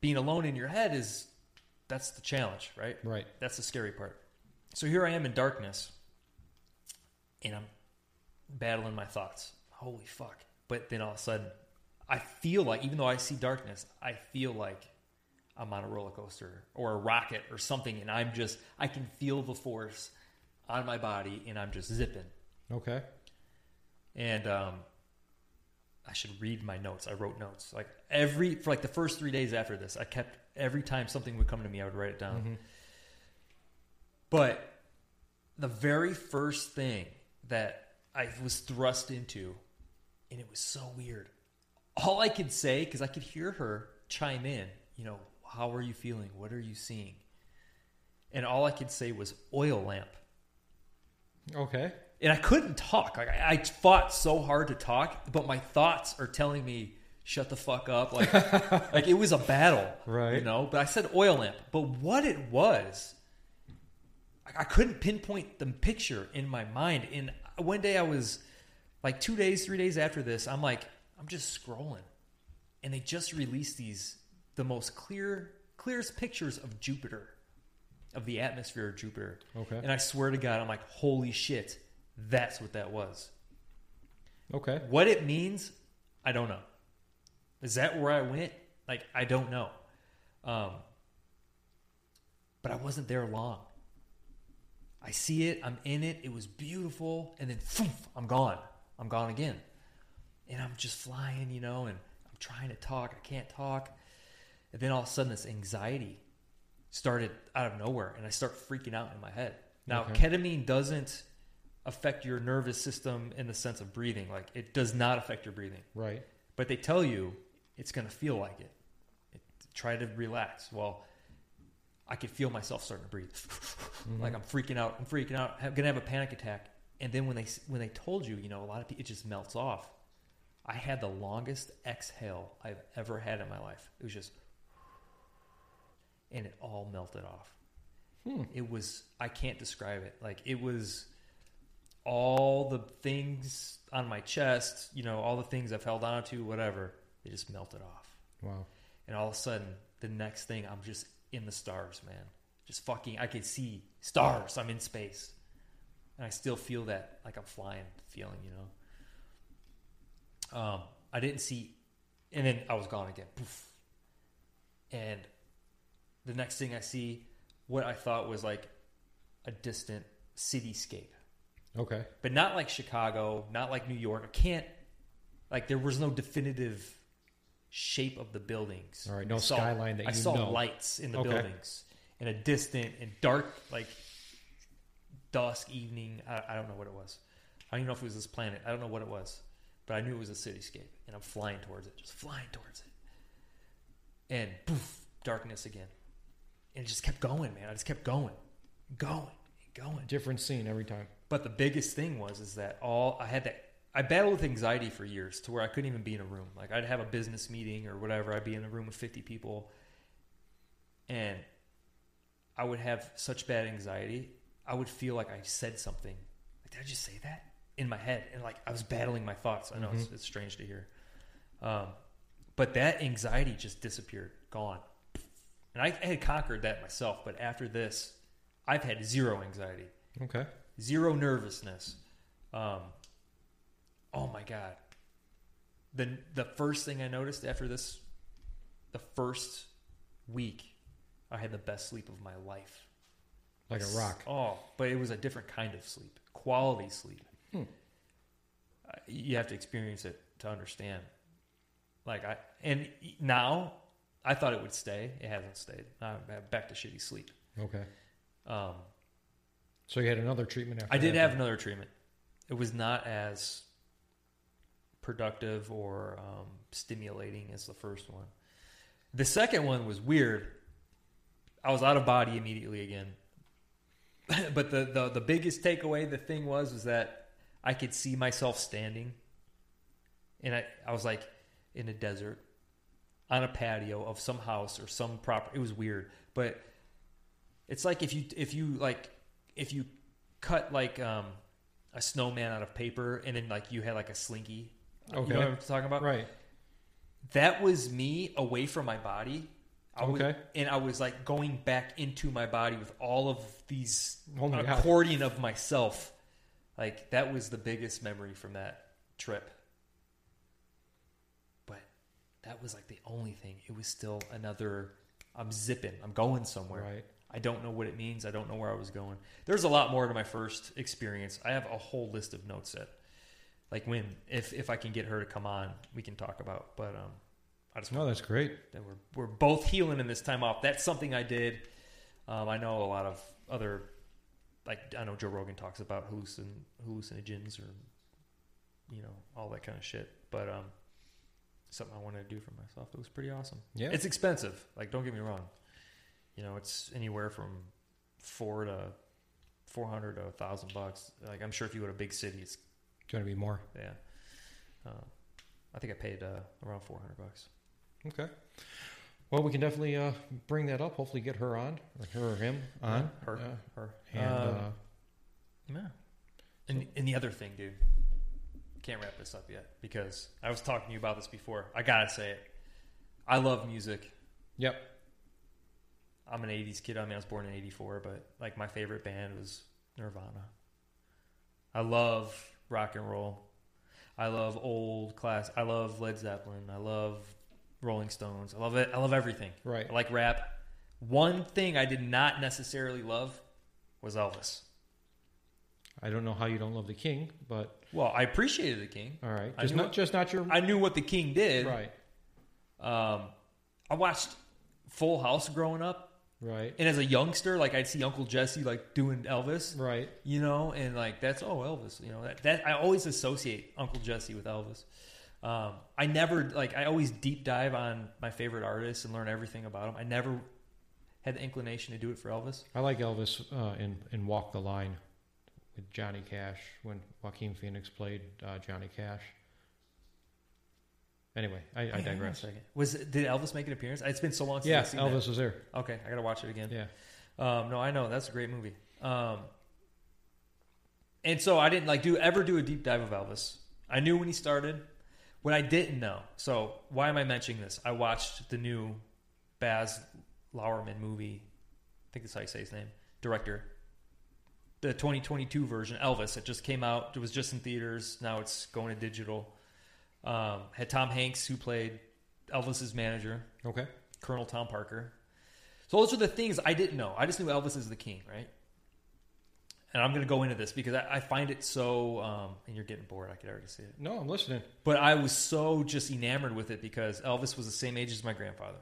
being alone in your head is that's the challenge, right? Right. That's the scary part. So here I am in darkness, and I'm battling my thoughts. Holy fuck! But then all of a sudden, I feel like even though I see darkness, I feel like I'm on a roller coaster or a rocket or something, and I'm just I can feel the force on my body, and I'm just zipping. Okay. And um, I should read my notes. I wrote notes like every for like the first three days after this. I kept every time something would come to me, I would write it down. Mhm. But the very first thing that I was thrust into, and it was so weird. All I could say, because I could hear her chime in, you know, how are you feeling? What are you seeing? And all I could say was oil lamp. Okay. And I couldn't talk. Like I, I fought so hard to talk, but my thoughts are telling me, shut the fuck up. Like, like it was a battle. Right. You know, but I said oil lamp. But what it was, I- couldn't pinpoint the picture in my mind. And one day I was like two days, three days after this, I'm like, I'm just scrolling. And they just released these the most clear, clearest pictures of Jupiter, of the atmosphere of Jupiter. Okay. And I swear to God, I'm like, holy shit, that's what that was. Okay. What it means, I don't know. Is that where I went? Like, I don't know. Um, but I wasn't there long. I see it, I'm in it, it was beautiful, and then poof, I'm gone. I'm gone again. And I'm just flying, you know, and I'm trying to talk, I can't talk. And then all of a sudden, this anxiety started out of nowhere, and I start freaking out in my head. Now, Okay. ketamine doesn't affect your nervous system in the sense of breathing. Like, it does not affect your breathing Right. but they tell you it's going to feel like it. it. Try to relax. Well, I could feel myself starting to breathe, like I'm freaking out. I'm freaking out. I'm gonna have a panic attack. And then when they when they told you, you know, a lot of people, it just melts off. I had the longest exhale I've ever had in my life. It was just, and it all melted off. Hmm. It was I can't describe it. Like it was all the things on my chest, you know, all the things I've held on to, whatever, they just melted off. Wow. And all of a sudden, the next thing, I'm just in the stars, man. Just fucking, I could see stars. I'm in space. And I still feel that, like I'm flying feeling, you know? Um, I didn't see, and then I was gone again. Poof. And the next thing I see, what I thought was like a distant cityscape Okay. but not like Chicago, not like New York. I can't like there was no definitive shape of the buildings. All right, no I saw- skyline that I you saw know. lights in the Okay. buildings in a distant and dark like dusk evening. I, I don't know what it was. I don't even know if it was this planet. I don't know what it was, but I knew it was a cityscape, and I'm flying towards it, just flying towards it, and poof, darkness again, and it just kept going, man. I just kept going, going, going. Different scene every time. But the biggest thing was is that all I had that I battled with anxiety for years to where I couldn't even be in a room. Like I'd have a business meeting or whatever, I'd be in a room with 50 people and I would have such bad anxiety. I would feel like I said something. Like did I just say that in my head? And like I was battling my thoughts. I know it's, it's strange to hear. Um, but that anxiety just disappeared, gone. And I, I had conquered that myself, but after this, I've had zero anxiety the the first thing I noticed after this, the first week, I had the best sleep of my life. Like a rock. Oh, but it was a different kind of sleep, quality sleep. Hmm. You have to experience it to understand. Like I and now, I thought it would stay. It hasn't stayed. I'm back to shitty sleep. Okay. Um, So you had another treatment after I did that, have another treatment. It was not as productive or um, stimulating as the first one. The second one was weird. I was out of body immediately again. but the, the the biggest takeaway, the thing was, was that I could see myself standing, and I I was like in a desert, on a patio of some house or some property. It was weird, but it's like if you if you like if you cut like um, a snowman out of paper and then like you had like a slinky. You Okay. know what I'm talking about? Right. That was me away from my body. I was- Okay. and I was like going back into my body with all of these Oh my God. accordion of myself. Like that was the biggest memory from that trip. But that was like the only thing. It was still another I'm zipping. I'm going somewhere. Right. I don't know what it means. I don't know where I was going. There's a lot more to my first experience. I have a whole list of notes that, like when if if I can get her to come on, we can talk about. But um, I just No, that's great. that we're we're both healing in this time off. That's something I did. Um, I know a lot of other, like I know Joe Rogan talks about hallucin hallucinogens or, you know, all that kind of shit. But um, something I wanted to do for myself. It was pretty awesome. Yeah. It's expensive. Like, don't get me wrong. You know, it's anywhere from four to four hundred to a thousand bucks. Like, I'm sure if you go to a big city, it's going to be more. yeah. Um, I think I paid uh, around four hundred bucks. Okay. Well, we can definitely uh, bring that up. Hopefully, get her on, or her or him on. Yeah, her. Uh, Or and um, uh, yeah. And and the other thing, dude, can't wrap this up yet because I was talking to you about this before. I gotta say it. I love music. yep. I'm an '80s kid. I mean, I was born in '84, but like my favorite band was Nirvana. I love rock and roll. I love old class. I love Led Zeppelin. I love Rolling Stones. I love it. I love everything. Right. I like rap. One thing I did not necessarily love was Elvis. I don't know how you don't love the King, but Well, I appreciated the King. all right. I Just knew not it- just not your I knew what the King did. right. Um, I watched Full House growing up, Right. and as a youngster, like I'd see Uncle Jesse like doing Elvis, Right. you know, and like that's oh Elvis, you know that, that I always associate Uncle Jesse with Elvis. Um, I never like I always deep dive on my favorite artists and learn everything about them. I never had the inclination to do it for Elvis. I like Elvis uh, in in Walk the Line with Johnny Cash when Joaquin Phoenix played uh, Johnny Cash. Anyway, I, I digress. Was did Elvis make an appearance? It's been so long since Yeah, I've seen Elvis was there. Okay, I gotta watch it again. Yeah. Um, no, I know that's a great movie. Um, and so I didn't like do ever do a deep dive of Elvis. I knew when he started. What I didn't know. So why am I mentioning this? I watched the new Baz Luhrmann movie. I think that's how you say his name. Director. The 2022 version, Elvis. It just came out. It was just in theaters. Now it's going to digital. Um, had Tom Hanks who played Elvis's manager. Okay. Colonel Tom Parker. So those are the things I didn't know. I just knew Elvis is the king, right? And I'm going to go into this because I, I find it so. Um, and you're getting bored. I could already see it. No, I'm listening. But I was so just enamored with it because Elvis was the same age as my grandfather.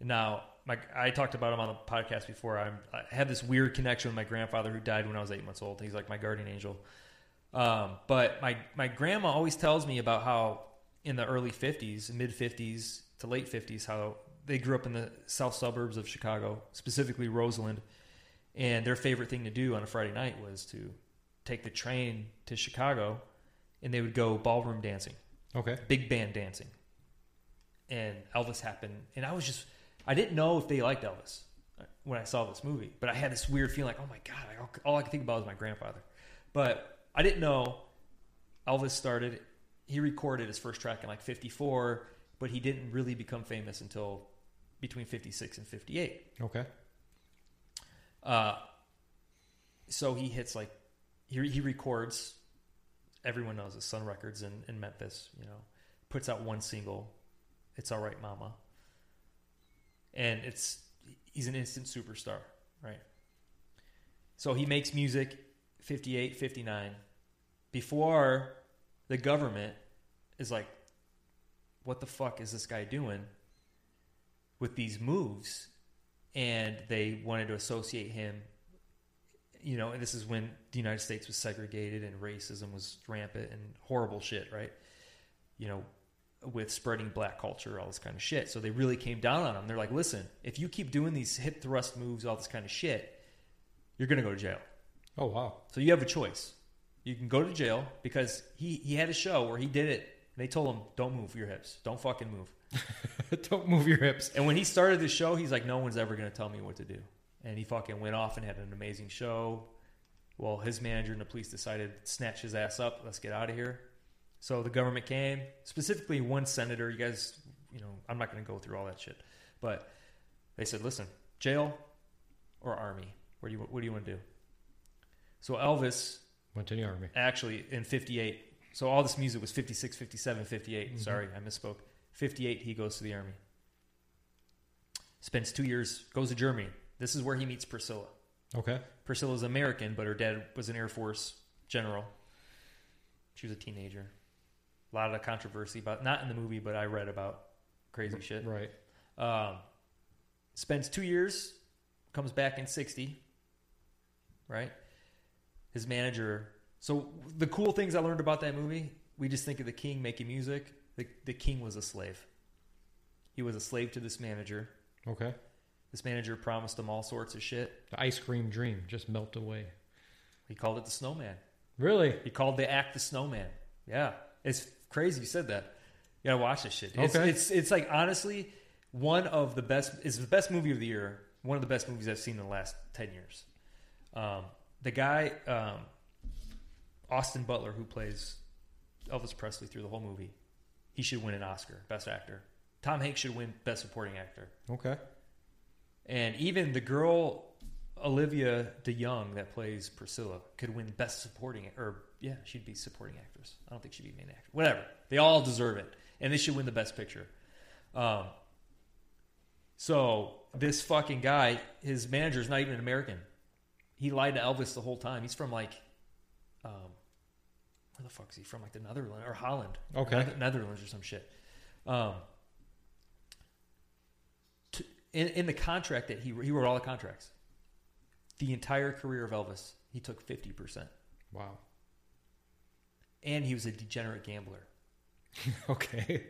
Now, my, I talked about him on the podcast before. I'm, I have this weird connection with my grandfather who died when I was eight months old. He's like my guardian angel. Um, but my, my grandma always tells me about how in the early 50s, mid 50s to late 50s, how they grew up in the south suburbs of Chicago, specifically Roseland. And their favorite thing to do on a Friday night was to take the train to Chicago and they would go ballroom dancing Okay. big band dancing. And Elvis happened, and I was just, I didn't know if they liked Elvis when I saw this movie, but I had this weird feeling like, oh my God, I, all I could think about was my grandfather. But I didn't know Elvis started, he recorded his first track in like 54, but he didn't really become famous until between 56 and 58. Okay. Uh, so he hits like he he records. Everyone knows the Sun Records in, in Memphis. You know, puts out one single, "It's All Right, Mama," and it's he's an instant superstar, right? So he makes music 58, 59 before the government is like, "What the fuck is this guy doing with these moves?" And they wanted to associate him you know, and this is when the United States was segregated and racism was rampant and horrible shit, right? You know, with spreading black culture, all this kind of shit. So they really came down on him. They're like, listen, if you keep doing these hip thrust moves, all this kind of shit, you're going to go to jail. Oh wow. So you have a choice. You can go to jail because he, he had a show where he did it. And they told him, don't move your hips. Don't fucking move. Don't move your hips. And when he started the show, he's like, no one's ever going to tell me what to do. And he fucking went off and had an amazing show. Well, his manager and the police decided to snatch his ass up. Let's get out of here. So the government came, specifically one senator. You guys, you know, I'm not going to go through all that shit, but they said, listen, jail or army? What do you, what do you want to do? So Elvis Went to the army. actually in 58 so all this music was 56 57 58 sorry i misspoke. 58 he goes to the army. Spends two years goes to germany. This is where he meets priscilla. Okay. priscilla's american but her dad was an air force general. She was a teenager. A lot of controversy about not in the movie but i read about crazy shit. Right. um, spends two years, comes back in 60, right? His manager. So, the cool things I learned about that movie, we just think of the king making music. The, the king was a slave. He was a slave to this manager. Okay. This manager promised him all sorts of shit. The ice cream dream just melt away. He called it the snowman. Really? He called the act the snowman. Yeah. It's crazy you said that. You gotta watch this shit. It's, Okay. it's it's like honestly one of the best is the best movie of the year. One of the best movies I've seen in the last ten years. Um, the guy um, Austin Butler who plays Elvis Presley through the whole movie, he should win an Oscar, Best Actor. Tom Hanks should win Best Supporting Actor. Okay. And even the girl Olivia DeJonge that plays Priscilla could win Best Supporting or yeah, she'd be supporting actress. I don't think she'd be main actor. Whatever. They all deserve it, and they should win the Best Picture. Um, so this fucking guy, his manager is not even an American. He lied to Elvis the whole time. He's from like, um, where the fuck is he from? Like the Netherlands or Holland? Okay. Netherlands or some shit. Um, to, in, in the contract that he he wrote all the contracts. The entire career of Elvis, he took fifty percent, Wow. and he was a degenerate gambler. Okay.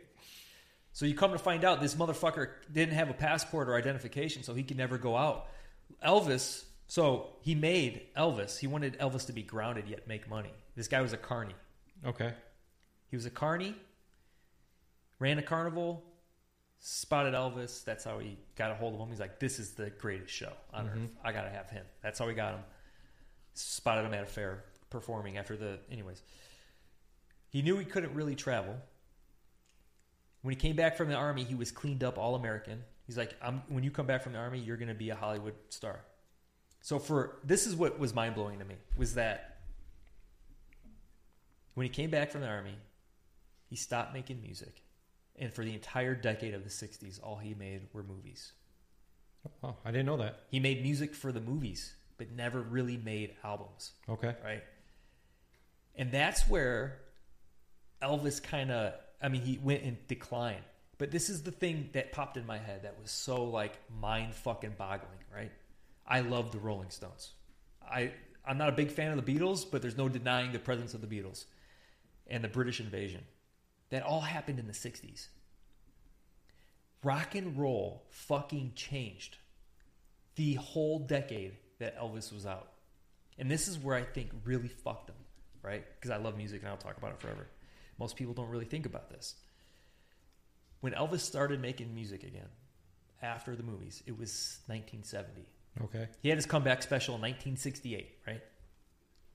So you come to find out this motherfucker didn't have a passport or identification, so he could never go out. Elvis, so he made Elvis. He wanted Elvis to be grounded yet make money. This guy was a carny. Okay. He was a carny, ran a carnival, spotted Elvis. That's how he got a hold of him. He's like, "This is the greatest show on mm-hmm. earth. I gotta have him." That's how he got him. Spotted him at a fair performing after the. Anyways, he knew he couldn't really travel. When he came back from the army, he was cleaned up, all American. He's like, I'm, "When you come back from the army, you're gonna be a Hollywood star." So for this is what was mind blowing to me was that when he came back from the army, he stopped making music. And for the entire decade of the 60s, all he made were movies. Oh, I didn't know that. He made music for the movies, but never really made albums, Okay. right? And that's where Elvis kind of, I mean, he went in decline. But this is the thing that popped in my head that was so like mind fucking boggling, right? I love the Rolling Stones. I I'm not a big fan of the Beatles, but there's no denying the presence of the Beatles and the British invasion. That all happened in the 60s. Rock and roll fucking changed the whole decade that Elvis was out. And this is where I think really fucked them, right? Because I love music and I'll talk about it forever. Most people don't really think about this. When Elvis started making music again after the movies, it was 1970. Okay. He had his comeback special in 1968, right?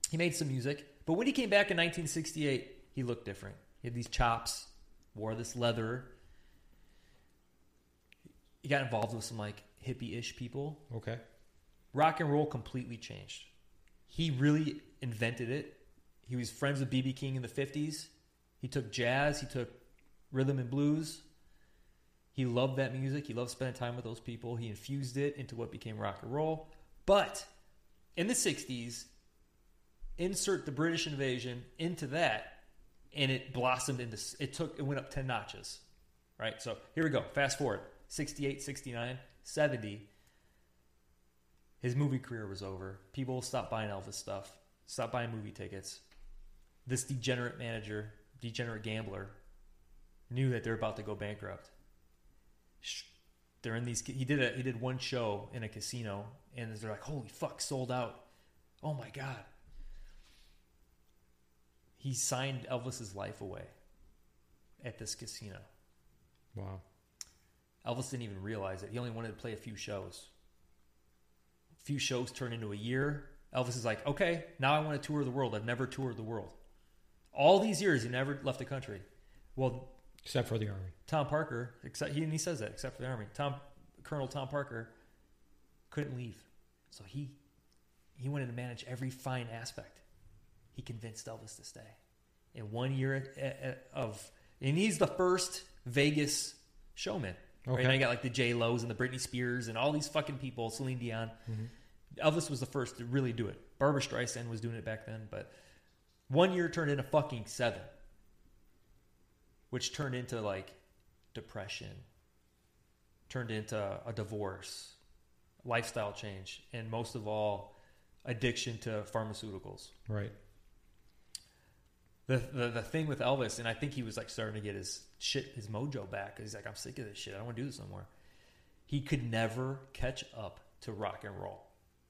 He made some music, but when he came back in 1968, he looked different. He had these chops, wore this leather. He got involved with some like hippie-ish people. Okay. Rock and roll completely changed. He really invented it. He was friends with BB King in the 50s. He took jazz, he took rhythm and blues. He loved that music. He loved spending time with those people. He infused it into what became rock and roll. But in the 60s, insert the British invasion into that, and it blossomed into, it took, it went up 10 notches. Right? So here we go. Fast forward 68, 69, 70. His movie career was over. People stopped buying Elvis stuff, stopped buying movie tickets. This degenerate manager, degenerate gambler, knew that they're about to go bankrupt. They're in these. He did a he did one show in a casino, and they're like, "Holy fuck, sold out! Oh my god!" He signed Elvis's life away at this casino. Wow. Elvis didn't even realize it. He only wanted to play a few shows. A few shows turned into a year. Elvis is like, okay, now I want to tour the world. I've never toured the world. All these years, he never left the country. Well, Except for the army. Tom Parker, except he and he says that, except for the army. Tom Colonel Tom Parker couldn't leave, so he he wanted to manage every fine aspect. He convinced Elvis to stay. In one year uh, uh, of, and he's the first Vegas showman. Right? Okay. Now you got like the J Lo's and the Britney Spears and all these fucking people, Celine Dion. Elvis was the first to really do it. Barbra Streisand was doing it back then, but one year turned into fucking seven, which turned into like depression, turned into a divorce, lifestyle change, and most of all, addiction to pharmaceuticals. Right. The, the the thing with Elvis, and I think he was like starting to get his shit, his mojo back. Because he's like, I'm sick of this shit. I don't want to do this anymore. He could never catch up to rock and roll.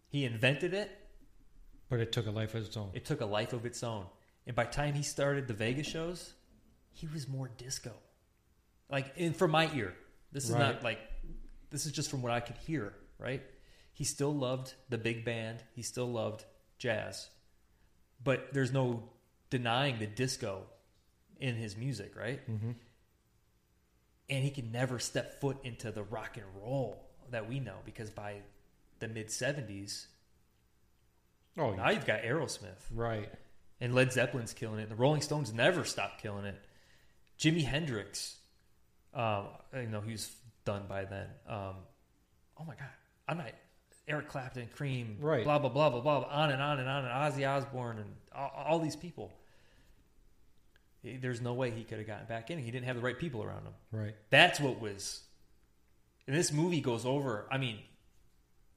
He invented it. But it took a life of its own. It took a life of its own. And by the time he started the Vegas shows, he was more disco. Like, in from my ear, this is Right. not like, this is just from what I could hear, right? He still loved the big band. He still loved jazz. But there's no denying the disco in his music, right? Mm-hmm. And he could never step foot into the rock and roll that we know because by the mid 70s, Oh, now you've got Aerosmith. right. And Led Zeppelin's killing it. The Rolling Stones never stopped killing it. Jimi Hendrix, um, you know, he was done by then. Um, oh my God. I'm not. Eric Clapton, Cream, Right. blah, blah, blah, blah, blah, on and on and on, and Ozzy Osbourne, and all, all these people. There's no way he could have gotten back in. He didn't have the right people around him. Right. That's what was. And this movie goes over. I mean,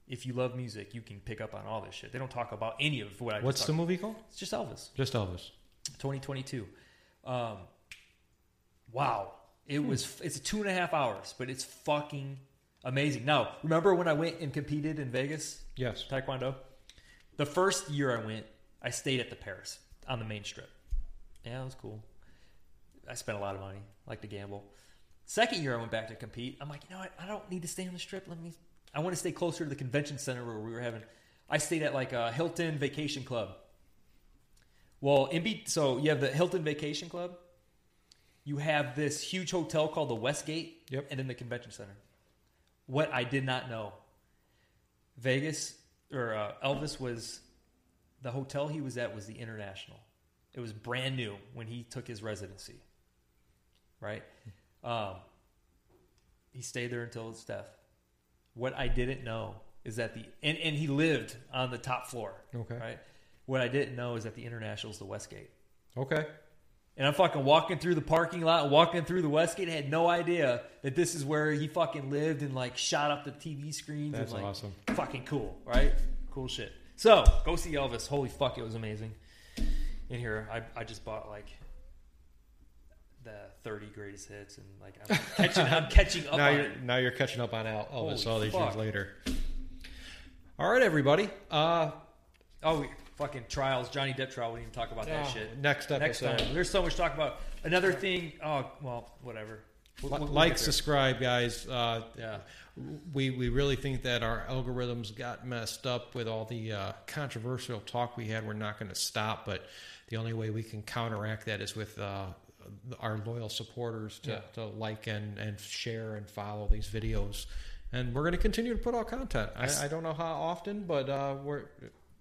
if you love music, you can pick up on all this shit. They don't talk about any of what I What's the movie called? It's just Elvis. Just Elvis. 2022. Um, wow, it hmm. was. It's two and a half hours, but it's fucking amazing. Now, remember when I went and competed in Vegas Yes. Taekwondo? The first year I went, I stayed at the Paris on the main strip. Yeah, it was cool. I spent a lot of money. I Like to gamble. Second year I went back to compete. I'm like, you know what? I don't need to stay on the strip. Let me. I want to stay closer to the convention center where we were having. I stayed at like a Hilton Vacation Club. Well, in be, so you have the Hilton Vacation Club. You have this huge hotel called the Westgate, Yep. and then the convention center. What I did not know, Vegas or uh, Elvis was the hotel he was at was the International. It was brand new when he took his residency. Right, um, he stayed there until his death. What I didn't know is that the and, and he lived on the top floor. Okay. Right. What I didn't know is that the International is the Westgate. Okay. And I'm fucking walking through the parking lot, walking through the Westgate. I had no idea that this is where he fucking lived and like shot up the TV screens. That's and, like, awesome. Fucking cool, right? Cool shit. So go see Elvis. Holy fuck, it was amazing. In here, I, I just bought like the 30 greatest hits and like I'm catching I'm catching up now on you're it. now you're catching up on Al- Elvis Holy all these fuck. years later. All right, everybody. Uh, Oh, we, fucking trials, Johnny Depp trial. We didn't even talk about that oh, shit. Next Next episode. time, there's so much to talk about. Another thing. Oh well, whatever. We'll- Li- we'll- we'll like, get there. subscribe, guys. Uh, Yeah. we we really think that our algorithms got messed up with all the uh, controversial talk we had. We're not going to stop, but the only way we can counteract that is with uh, our loyal supporters to, Yeah. to like and, and share and follow these videos. And we're going to continue to put out content. I don't know how often, but uh, we're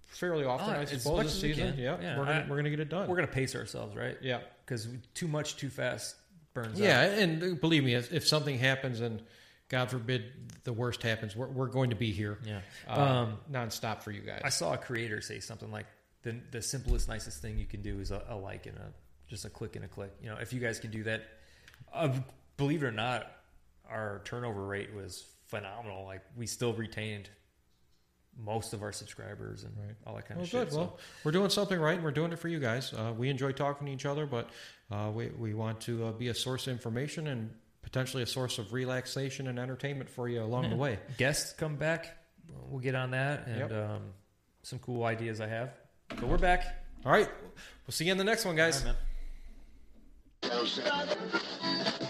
fairly often, Ah, I suppose, this season. Yeah, Yeah, we're gonna I- we're gonna get it done. We're gonna pace ourselves, right? yeah, Because too much, too fast burns Yeah, out. and believe me, if, if something happens and God forbid the worst happens, we're, we're going to be here Yeah. uh, Um, nonstop for you guys. I saw a creator say something like the the simplest, nicest thing you can do is a, a like and a just a click and a click. You know, if you guys can do that, uh, believe it or not, our turnover rate was phenomenal. Like we still retained most of our subscribers and Right. all that kind Well, of shit. good. Well, we're doing something right, and we're doing it for you guys. Uh, we enjoy talking to each other, but uh, we we want to uh, be a source of information and potentially a source of relaxation and entertainment for you along the way. guests come back, we'll get on that and Yep. um, some cool ideas I have. But we're back. All right, we'll see you in the next one, guys. All right, man.